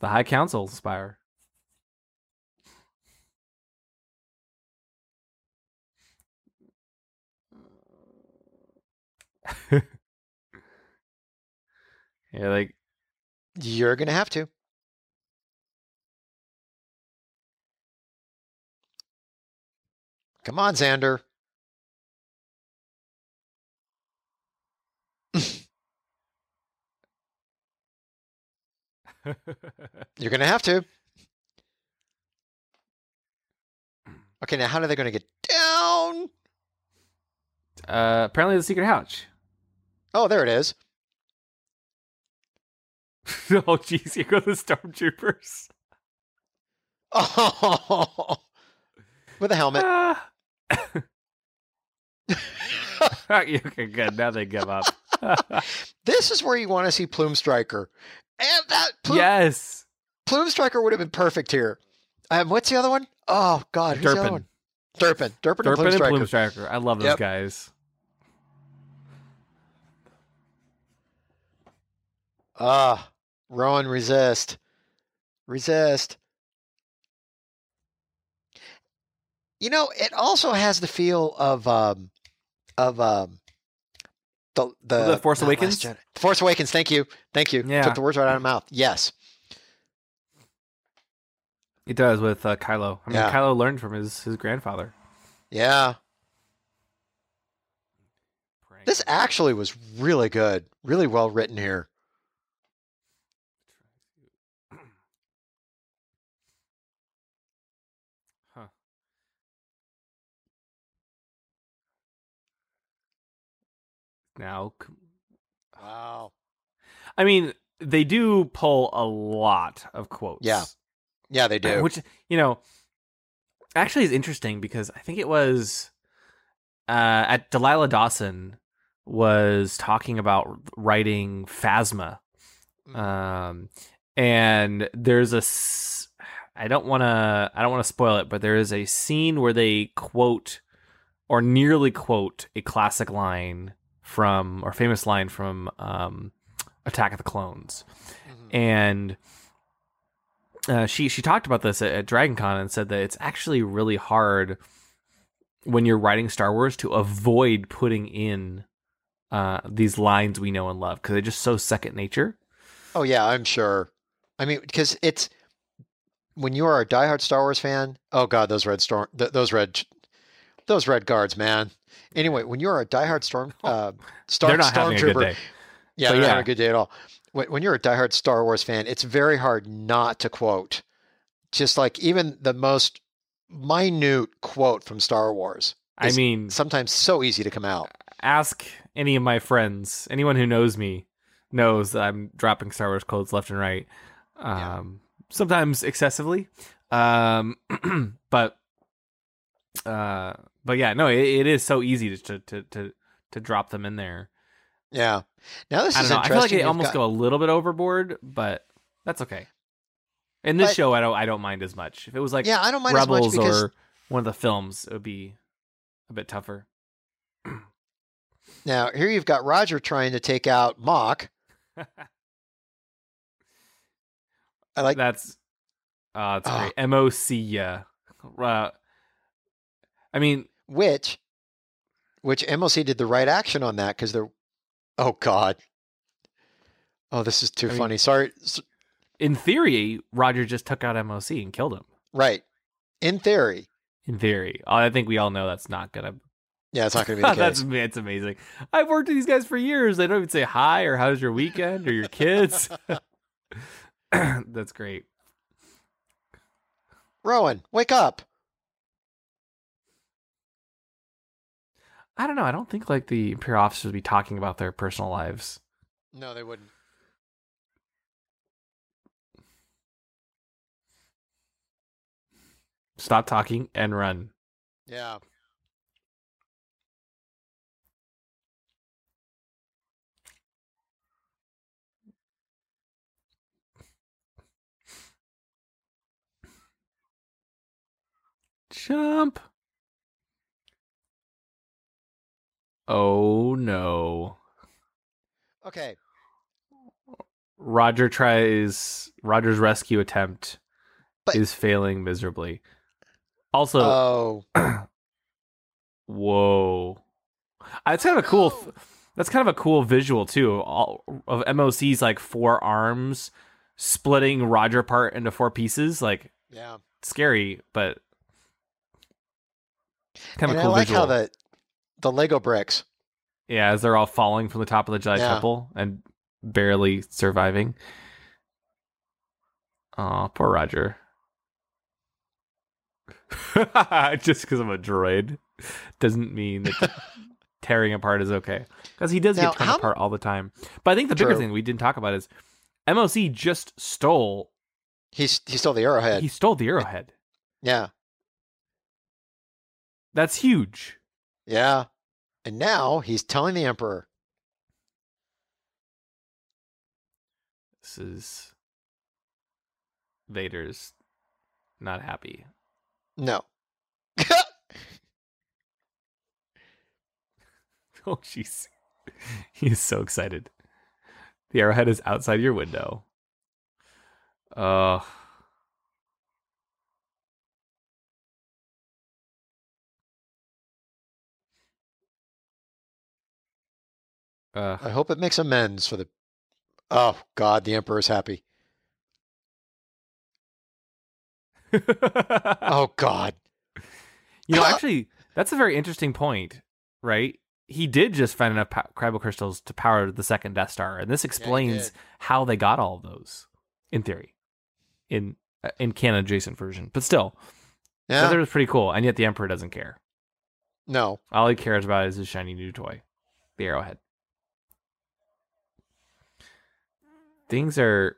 the High Council spire. yeah, like You're going to have to. Come on, Zander. You're going to have to. Okay, now how are they going to get down? uh, apparently the secret hatch. Oh, there it is. oh, jeez, here go the stormtroopers. Oh, with a helmet. Ah. okay, good. Now they give up. this is where you want to see Plume Striker. And that Plume, yes, Plume Striker would have been perfect here. Um, what's the other one? Oh God, who's the other Durpin. one? Durpin. Durpin, and Plume and Striker. Plume Striker. I love those Yep. guys. Ah, Rowan, resist, resist. You know, it also has the feel of um, of um, the the, The Force Awakens? Force Awakens. Thank you, thank you. Yeah. Took the words right out of my mouth. Yes. It does with uh, Kylo. I mean, Yeah. Kylo learned from his his grandfather. Yeah. This actually was really good, really well written here. Huh. Now, c- Wow. I mean, they do pull a lot of quotes. Yeah. Yeah, they do. Which you know, actually is interesting because I think it was uh, at Delilah Dawson was talking about writing Phasma, Mm. um, and there's a s- I don't want to I don't want to spoil it, but there is a scene where they quote or nearly quote a classic line from or famous line from um, Attack of the Clones Mhm. and uh, she she talked about this at, at DragonCon and said that it's actually really hard when you're writing Star Wars to avoid putting in uh, these lines we know and love because they're just so second nature. Oh yeah, I'm sure. I mean, because it's when you are a diehard Star Wars fan. Oh god, those red storm, th- those red, those red guards, man. Anyway, when you're a diehard storm, uh, Star they're not having a good Stormtrooper, day. yeah, So, they're not having a good day at all. When, when you're a diehard Star Wars fan, it's very hard not to quote. Just like even the most minute quote from Star Wars. I mean, sometimes so easy to come out. ask any of my friends, anyone who knows me knows that I'm dropping Star Wars quotes left and right. Yeah. Sometimes excessively. Um, but uh, but yeah, no, it, it is so easy to, to to to drop them in there. Yeah. Now this I is know. I feel like they You've almost got- go a little bit overboard, but that's okay. In this But- show, I don't I don't mind as much. If it was like yeah, I don't mind Rebels because or one of the films, it would be a bit tougher. now here you've got Roger trying to take out Mock. I like That's uh it's Ah. great. MOC yeah. Uh, I mean, which which MLC did the right action on that because they're oh god. Oh, this is too I mean- funny. Sorry. In theory, Roger just took out MOC and killed him. Right. In theory. In theory, I think we all know that's not gonna. Yeah, it's not going to be the that's case. it's amazing. I've worked with these guys for years. They don't even say hi or how's your weekend or your kids. that's great. Rowan, wake up. I don't know. I don't think like the imperial officers would be talking about their personal lives. No, they wouldn't. Stop talking and run. Yeah. Jump. Oh no. Okay. Roger tries Roger's rescue attempt But- is failing miserably. Also, Oh. whoa. that's kind of a cool Oh. that's kind of a cool visual too. All of MOC's like four arms splitting Roger apart into four pieces, like Yeah. scary, but kind of and cool I like visual. how the the Lego bricks. Yeah, as they're all falling from the top of the Jedi Yeah. Temple and barely surviving. Oh, poor Roger. Just because I'm a droid doesn't mean that tearing apart is okay. Because he does Now, get torn how- apart all the time. But I think the bigger thing we didn't talk about is MOC just stole. He's he stole the arrowhead. He stole the arrowhead. yeah. That's huge. Yeah. And now he's telling the emperor. This is Vader's not happy. No. Oh, jeez. He is so excited. The arrowhead is outside your window. Uh, uh, I hope it makes amends for the Oh God, the emperor's happy. Oh God. you know, actually, that's a very interesting point, right? He did just find enough cryo crystals to power the second Death Star, and this explains did. how they got all of those, in theory, in uh, in canon adjacent version. But still, Yeah. that was pretty cool, and yet the Emperor doesn't care. No. All he cares about is his shiny new toy, the arrowhead. Things are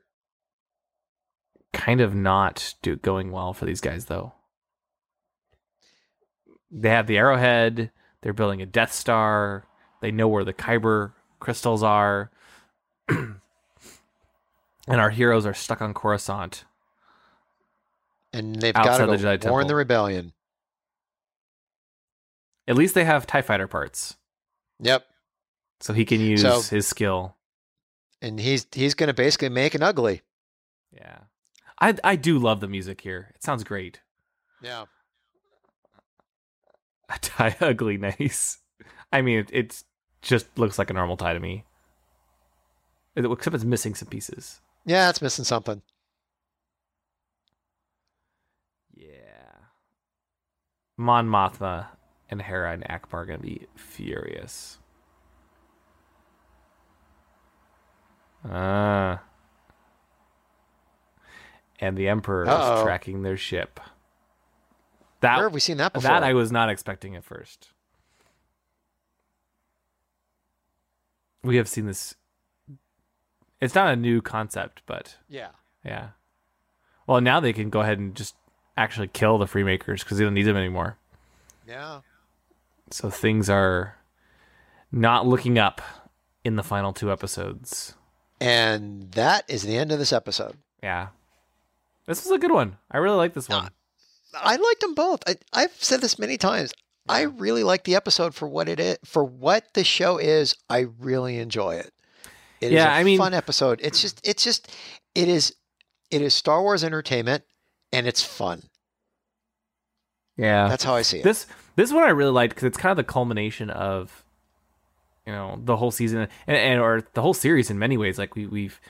kind of not do- going well for these guys, though. They have the arrowhead. They're building a Death Star. They know where the Kyber crystals are. and our heroes are stuck on Coruscant. And they've got to the Jedi go warn the rebellion. At least they have TIE fighter parts, Yep. so he can use So- his skill. And he's he's gonna basically make an ugly. Yeah. I I do love the music here. It sounds great. Yeah. A tie ugly nice. I mean, it, it's just looks like a normal tie to me. Except it's missing some pieces. Yeah, it's missing something. Yeah. Mon Mothma and Hera and Ackbar are gonna be furious. Ah. And the Emperor Uh-oh. is tracking their ship. That Where have we seen that before? that I was not expecting at first. We have seen this. It's not a new concept, but yeah. yeah. Well, now they can go ahead and just actually kill the Freemakers because they don't need them anymore. Yeah. So things are not looking up in the final two episodes. And that is the end of this episode. Yeah. This was a good one. I really like this one. Uh, I liked them both. I, I've said this many times. I really like the episode for what it is, for what the show is. I really enjoy it. It is Yeah, a I mean- fun episode. It's just, it's just, it is, it is Star Wars entertainment, and it's fun. Yeah. That's how I see it. This this one I really liked because it's kind of the culmination of you know the whole season and, and or the whole series in many ways. Like we we've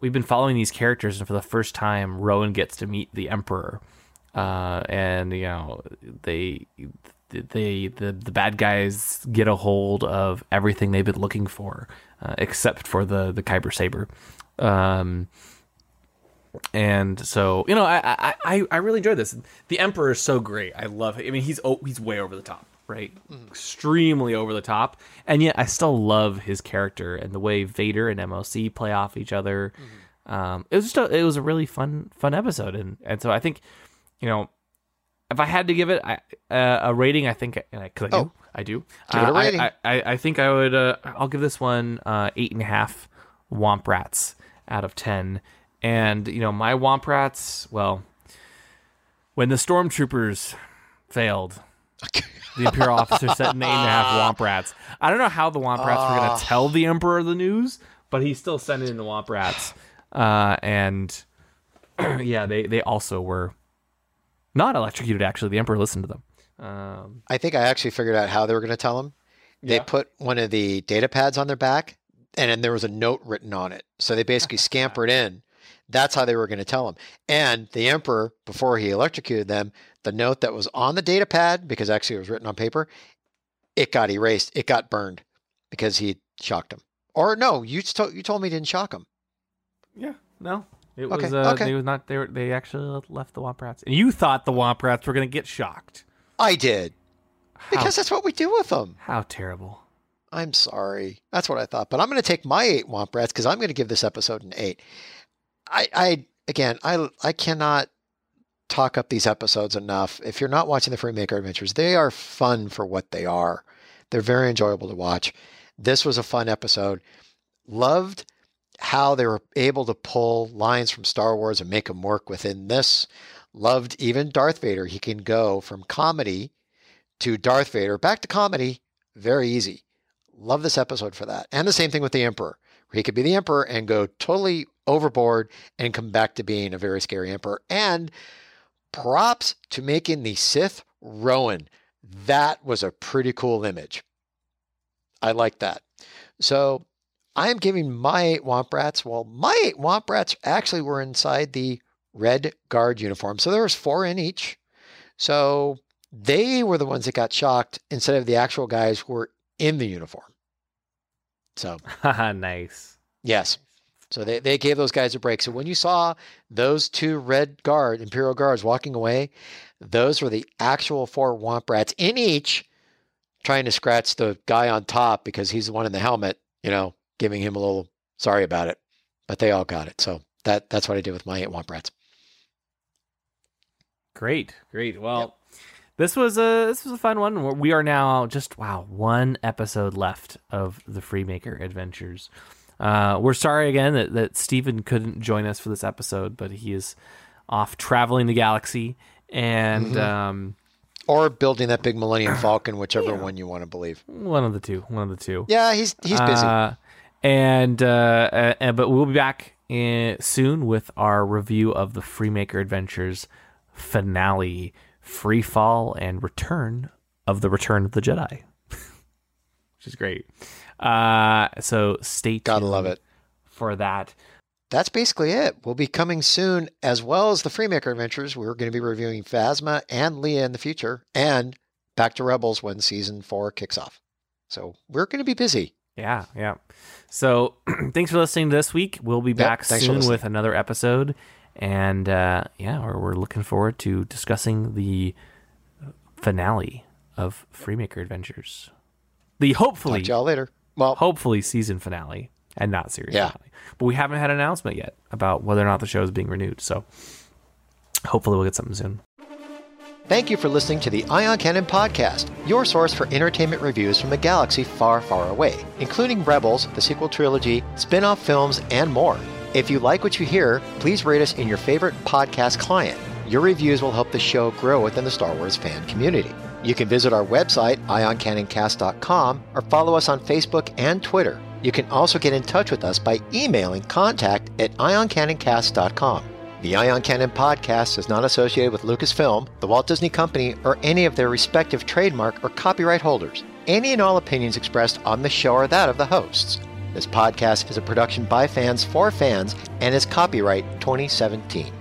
we've been following these characters, and for the first time, Rowan gets to meet the Emperor, uh, and you know they they the the bad guys get a hold of everything they've been looking for, uh, except for the the Kyber saber. Um, and so you know I, I I really enjoyed this. The Emperor is so great. I love. It. I mean, he's oh, he's way over the top, right? Extremely over the top, and yet I still love his character and the way Vader and MOC play off each other. Um, it was just a, it was a really fun fun episode, and and so I think you know if I had to give it I, uh, a rating, I think because I do Oh. I do Give it a Uh, rating. I, I, I think I would uh, I'll give this one uh, eight and a half womp rats out of ten. And you know my womp rats, well, when the stormtroopers failed, the imperial officer sent an eight and a half womp rats. I don't know how the womp rats were going to tell the emperor the news, but he still sent in the womp rats. Uh, and yeah, they they also were not electrocuted. Actually, the emperor listened to them. Um, I think I actually figured out how they were going to tell him. They Yeah. put one of the data pads on their back, and then there was a note written on it. So they basically scampered in. That's how they were going to tell him. And the emperor, before he electrocuted them, the note that was on the data pad, because actually it was written on paper, it got erased. It got burned because he shocked him. Or no, you told you told me he didn't shock him. Yeah, no. It Okay, was uh, okay. they was not they were, they actually left the Womp Rats. And you thought the Womp Rats were going to get shocked. I did because that's what we do with them. How terrible. I'm sorry. That's what I thought. But I'm going to take my eight Womp Rats because I'm going to give this episode an eight. I, I again, I, I cannot talk up these episodes enough. If you're not watching the Freemaker Adventures, they are fun for what they are. They're very enjoyable to watch. This was a fun episode. Loved how they were able to pull lines from Star Wars and make them work within this. Loved even Darth Vader. He can go from comedy to Darth Vader back to comedy very easy. Love this episode for that. And the same thing with the Emperor, he could be the Emperor and go totally overboard and come back to being a very scary Emperor. And props to making the Sith Rowan. That was a pretty cool image. I like that. So I am giving my eight Womp Rats. Well, my eight Womp Rats actually were inside the Red Guard uniform. So there was four in each. So they were the ones that got shocked instead of the actual guys who were in the uniform. So nice. yes. So they, they gave those guys a break. So when you saw those two red guard, Imperial guards walking away, those were the actual four womp rats in each trying to scratch the guy on top because he's the one in the helmet, you know, giving him a little sorry about it. But they all got it. So that that's what I did with my eight womp rats. Great, great. Well, this was a this was a fun one. We are now just wow one episode left of the Freemaker Adventures. Uh, we're sorry again that that Stephen couldn't join us for this episode, but he is off traveling the galaxy, and um, Or building that big Millennium Falcon, whichever one you want to believe. one of the two, one of the two. Yeah, he's he's busy. Uh, and uh, uh, uh, but we'll be back in, soon with our review of the Freemaker Adventures finale, Free Fall, and Return of the Return of the Jedi. which is great. Uh, so stay tuned. Gotta love it. for that. That's basically it. We'll be coming soon, as well as the Freemaker Adventures. We're going to be reviewing Phasma and Leia in the future, and Back to Rebels when season four kicks off. So we're going to be busy. Yeah, yeah. So thanks for listening this week. We'll be back for soon with another episode, and uh, yeah, we're, we're looking forward to discussing the finale of Freemaker Adventures, the hopefully Talk to y'all later. Well, hopefully season finale and not series Yeah. finale. But we haven't had an announcement yet about whether or not the show is being renewed. So hopefully we'll get something soon. Thank you for listening to the Ion Cannon Podcast, your source for entertainment reviews from a galaxy far, far away, including Rebels, the sequel trilogy, spin off films, and more. If you like what you hear, please rate us in your favorite podcast client. Your reviews will help the show grow within the Star Wars fan community. You can visit our website, ioncannoncast.com, or follow us on Facebook and Twitter. You can also get in touch with us by emailing contact at ioncannoncast.com. The Ion Cannon podcast is not associated with Lucasfilm, the Walt Disney Company, or any of their respective trademark or copyright holders. Any and all opinions expressed on the show are that of the hosts. This podcast is a production by fans for fans and is copyright 2017.